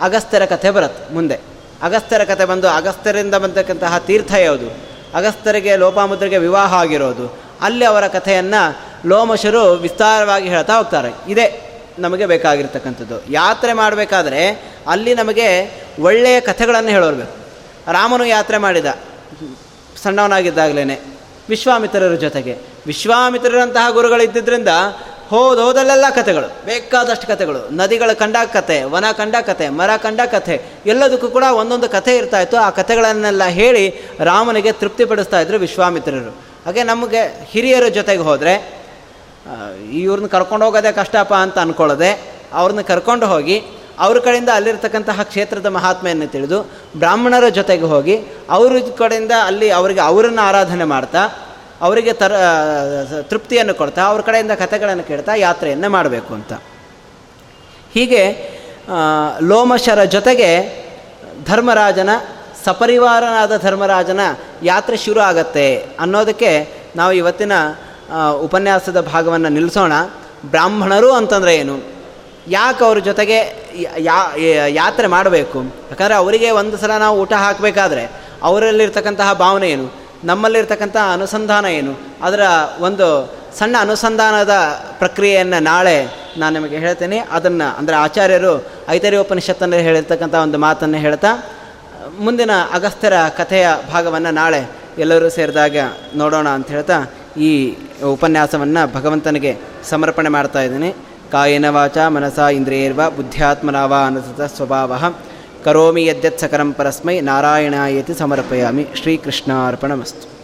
A: ಅಗಸ್ತ್ಯರ ಕಥೆ ಬರುತ್ತೆ ಮುಂದೆ. ಅಗಸ್ತ್ಯರ ಕಥೆ ಬಂದು ಅಗಸ್ತ್ಯರಿಂದ ಬಂದಕ್ಕಂತಹ ತೀರ್ಥ ಯಾವುದು? ಅಗಸ್ತ್ಯರಿಗೆ ಲೋಪಾಮುದ್ರಿಗೆ ವಿವಾಹ ಆಗಿರೋದು. ಅಲ್ಲಿ ಅವರ ಕಥೆಯನ್ನು ಲೋಮಶರು ವಿಸ್ತಾರವಾಗಿ ಹೇಳ್ತಾ ಹೋಗ್ತಾರೆ. ಇದೇ ನಮಗೆ ಬೇಕಾಗಿರ್ತಕ್ಕಂಥದ್ದು. ಯಾತ್ರೆ ಮಾಡಬೇಕಾದ್ರೆ ಅಲ್ಲಿ ನಮಗೆ ಒಳ್ಳೆಯ ಕಥೆಗಳನ್ನು ಹೇಳೋರ್ಬೇಕು ರಾಮನು ಯಾತ್ರೆ ಮಾಡಿದ. ಸಣ್ಣವನಾಗಿದ್ದಾಗಲೇ ವಿಶ್ವಾಮಿತ್ರರ ಜೊತೆಗೆ. ವಿಶ್ವಾಮಿತ್ರರಂತಹ ಗುರುಗಳು ಇದ್ದಿದ್ದರಿಂದ ಹೋದ ಹೋದಲ್ಲೆಲ್ಲ ಕಥೆಗಳು, ಬೇಕಾದಷ್ಟು ಕಥೆಗಳು. ನದಿಗಳ ಕಂಡ ಕಥೆ, ವನ ಕಂಡ ಕಥೆ, ಮರ ಕಂಡ ಕಥೆ, ಎಲ್ಲದಕ್ಕೂ ಕೂಡ ಒಂದೊಂದು ಕಥೆ ಇರ್ತಾ ಇತ್ತು. ಆ ಕಥೆಗಳನ್ನೆಲ್ಲ ಹೇಳಿ ರಾಮನಿಗೆ ತೃಪ್ತಿಪಡಿಸ್ತಾ ಇದ್ರು ವಿಶ್ವಾಮಿತ್ರರು. ಹಾಗೆ ನಮಗೆ ಹಿರಿಯರ ಜೊತೆಗೆ ಹೋದರೆ ಇವ್ರನ್ನ ಕರ್ಕೊಂಡು ಹೋಗೋದೇ ಕಷ್ಟಪ್ಪ ಅಂತ ಅಂದ್ಕೊಳ್ಳೋದೆ ಅವ್ರನ್ನ ಕರ್ಕೊಂಡು ಹೋಗಿ, ಅವ್ರ ಕಡೆಯಿಂದ ಅಲ್ಲಿರ್ತಕ್ಕಂತಹ ಕ್ಷೇತ್ರದ ಮಹಾತ್ಮೆಯನ್ನು ತಿಳಿದು, ಬ್ರಾಹ್ಮಣರ ಜೊತೆಗೆ ಹೋಗಿ, ಅವ್ರ ಕಡೆಯಿಂದ ಅಲ್ಲಿ ಅವರಿಗೆ ಅವರನ್ನು ಆರಾಧನೆ ಮಾಡ್ತಾ ಅವರಿಗೆ ತರ ತೃಪ್ತಿಯನ್ನು ಕೊಡ್ತಾ, ಅವ್ರ ಕಡೆಯಿಂದ ಕಥೆಗಳನ್ನು ಕೇಳ್ತಾ ಯಾತ್ರೆಯನ್ನು ಮಾಡಬೇಕು ಅಂತ. ಹೀಗೆ ಲೋಮಶರ ಜೊತೆಗೆ ಧರ್ಮರಾಜನ, ಸಪರಿವಾರನಾದ ಧರ್ಮರಾಜನ ಯಾತ್ರೆ ಶುರು ಆಗತ್ತೆ ಅನ್ನೋದಕ್ಕೆ ನಾವು ಇವತ್ತಿನ ಉಪನ್ಯಾಸದ ಭಾಗವನ್ನು ನಿಲ್ಲಿಸೋಣ ಬ್ರಾಹ್ಮಣರು ಅಂತಂದರೆ ಏನು? ಯಾಕೆ ಅವ್ರ ಜೊತೆಗೆ ಯಾತ್ರೆ ಮಾಡಬೇಕು? ಯಾಕಂದರೆ ಅವರಿಗೆ ಒಂದು ಸಲ ನಾವು ಊಟ ಹಾಕಬೇಕಾದ್ರೆ ಅವರಲ್ಲಿರ್ತಕ್ಕಂತಹ ಭಾವನೆ ಏನು? ನಮ್ಮಲ್ಲಿರ್ತಕ್ಕಂಥ ಅನುಸಂಧಾನ ಏನು? ಅದರ ಒಂದು ಸಣ್ಣ ಅನುಸಂಧಾನದ ಪ್ರಕ್ರಿಯೆಯನ್ನು ನಾಳೆ ನಾನು ನಿಮಗೆ ಹೇಳ್ತೇನೆ. ಅದನ್ನು ಅಂದರೆ ಆಚಾರ್ಯರು ಐತರಿ ಉಪನಿಷತ್ತನ್ನು ಹೇಳಿರ್ತಕ್ಕಂಥ ಒಂದು ಮಾತನ್ನು ಹೇಳ್ತಾ, ಮುಂದಿನ ಅಗಸ್ತ್ಯರ ಕಥೆಯ ಭಾಗವನ್ನು ನಾಳೆ ಎಲ್ಲರೂ ಸೇರಿದಾಗ ನೋಡೋಣ ಅಂತ ಹೇಳ್ತಾ, ಈ ಉಪನ್ಯಾಸವನ್ನು ಭಗವಂತನಿಗೆ ಸಮರ್ಪಣೆ ಮಾಡ್ತಾ ಇದ್ದೀನಿ. ಕಾಯಿನ ವಾಚ ಮನಸ ಇಂದ್ರಿಯರ್ವ ಬುದ್ಧ್ಯಾತ್ಮನಾವ ಅನಸತ ಸ್ವಭಾವ. ಕರೋಮಿ ಯದ್ಯತ್ ಸಕರಂ ಪರಸ್ಮೈ ನಾರಾಯಣಾಯತಿ ಸಮರ್ಪಯಾಮಿ ಶ್ರೀಕೃಷ್ಣಾರ್ಪಣಮಸ್ತು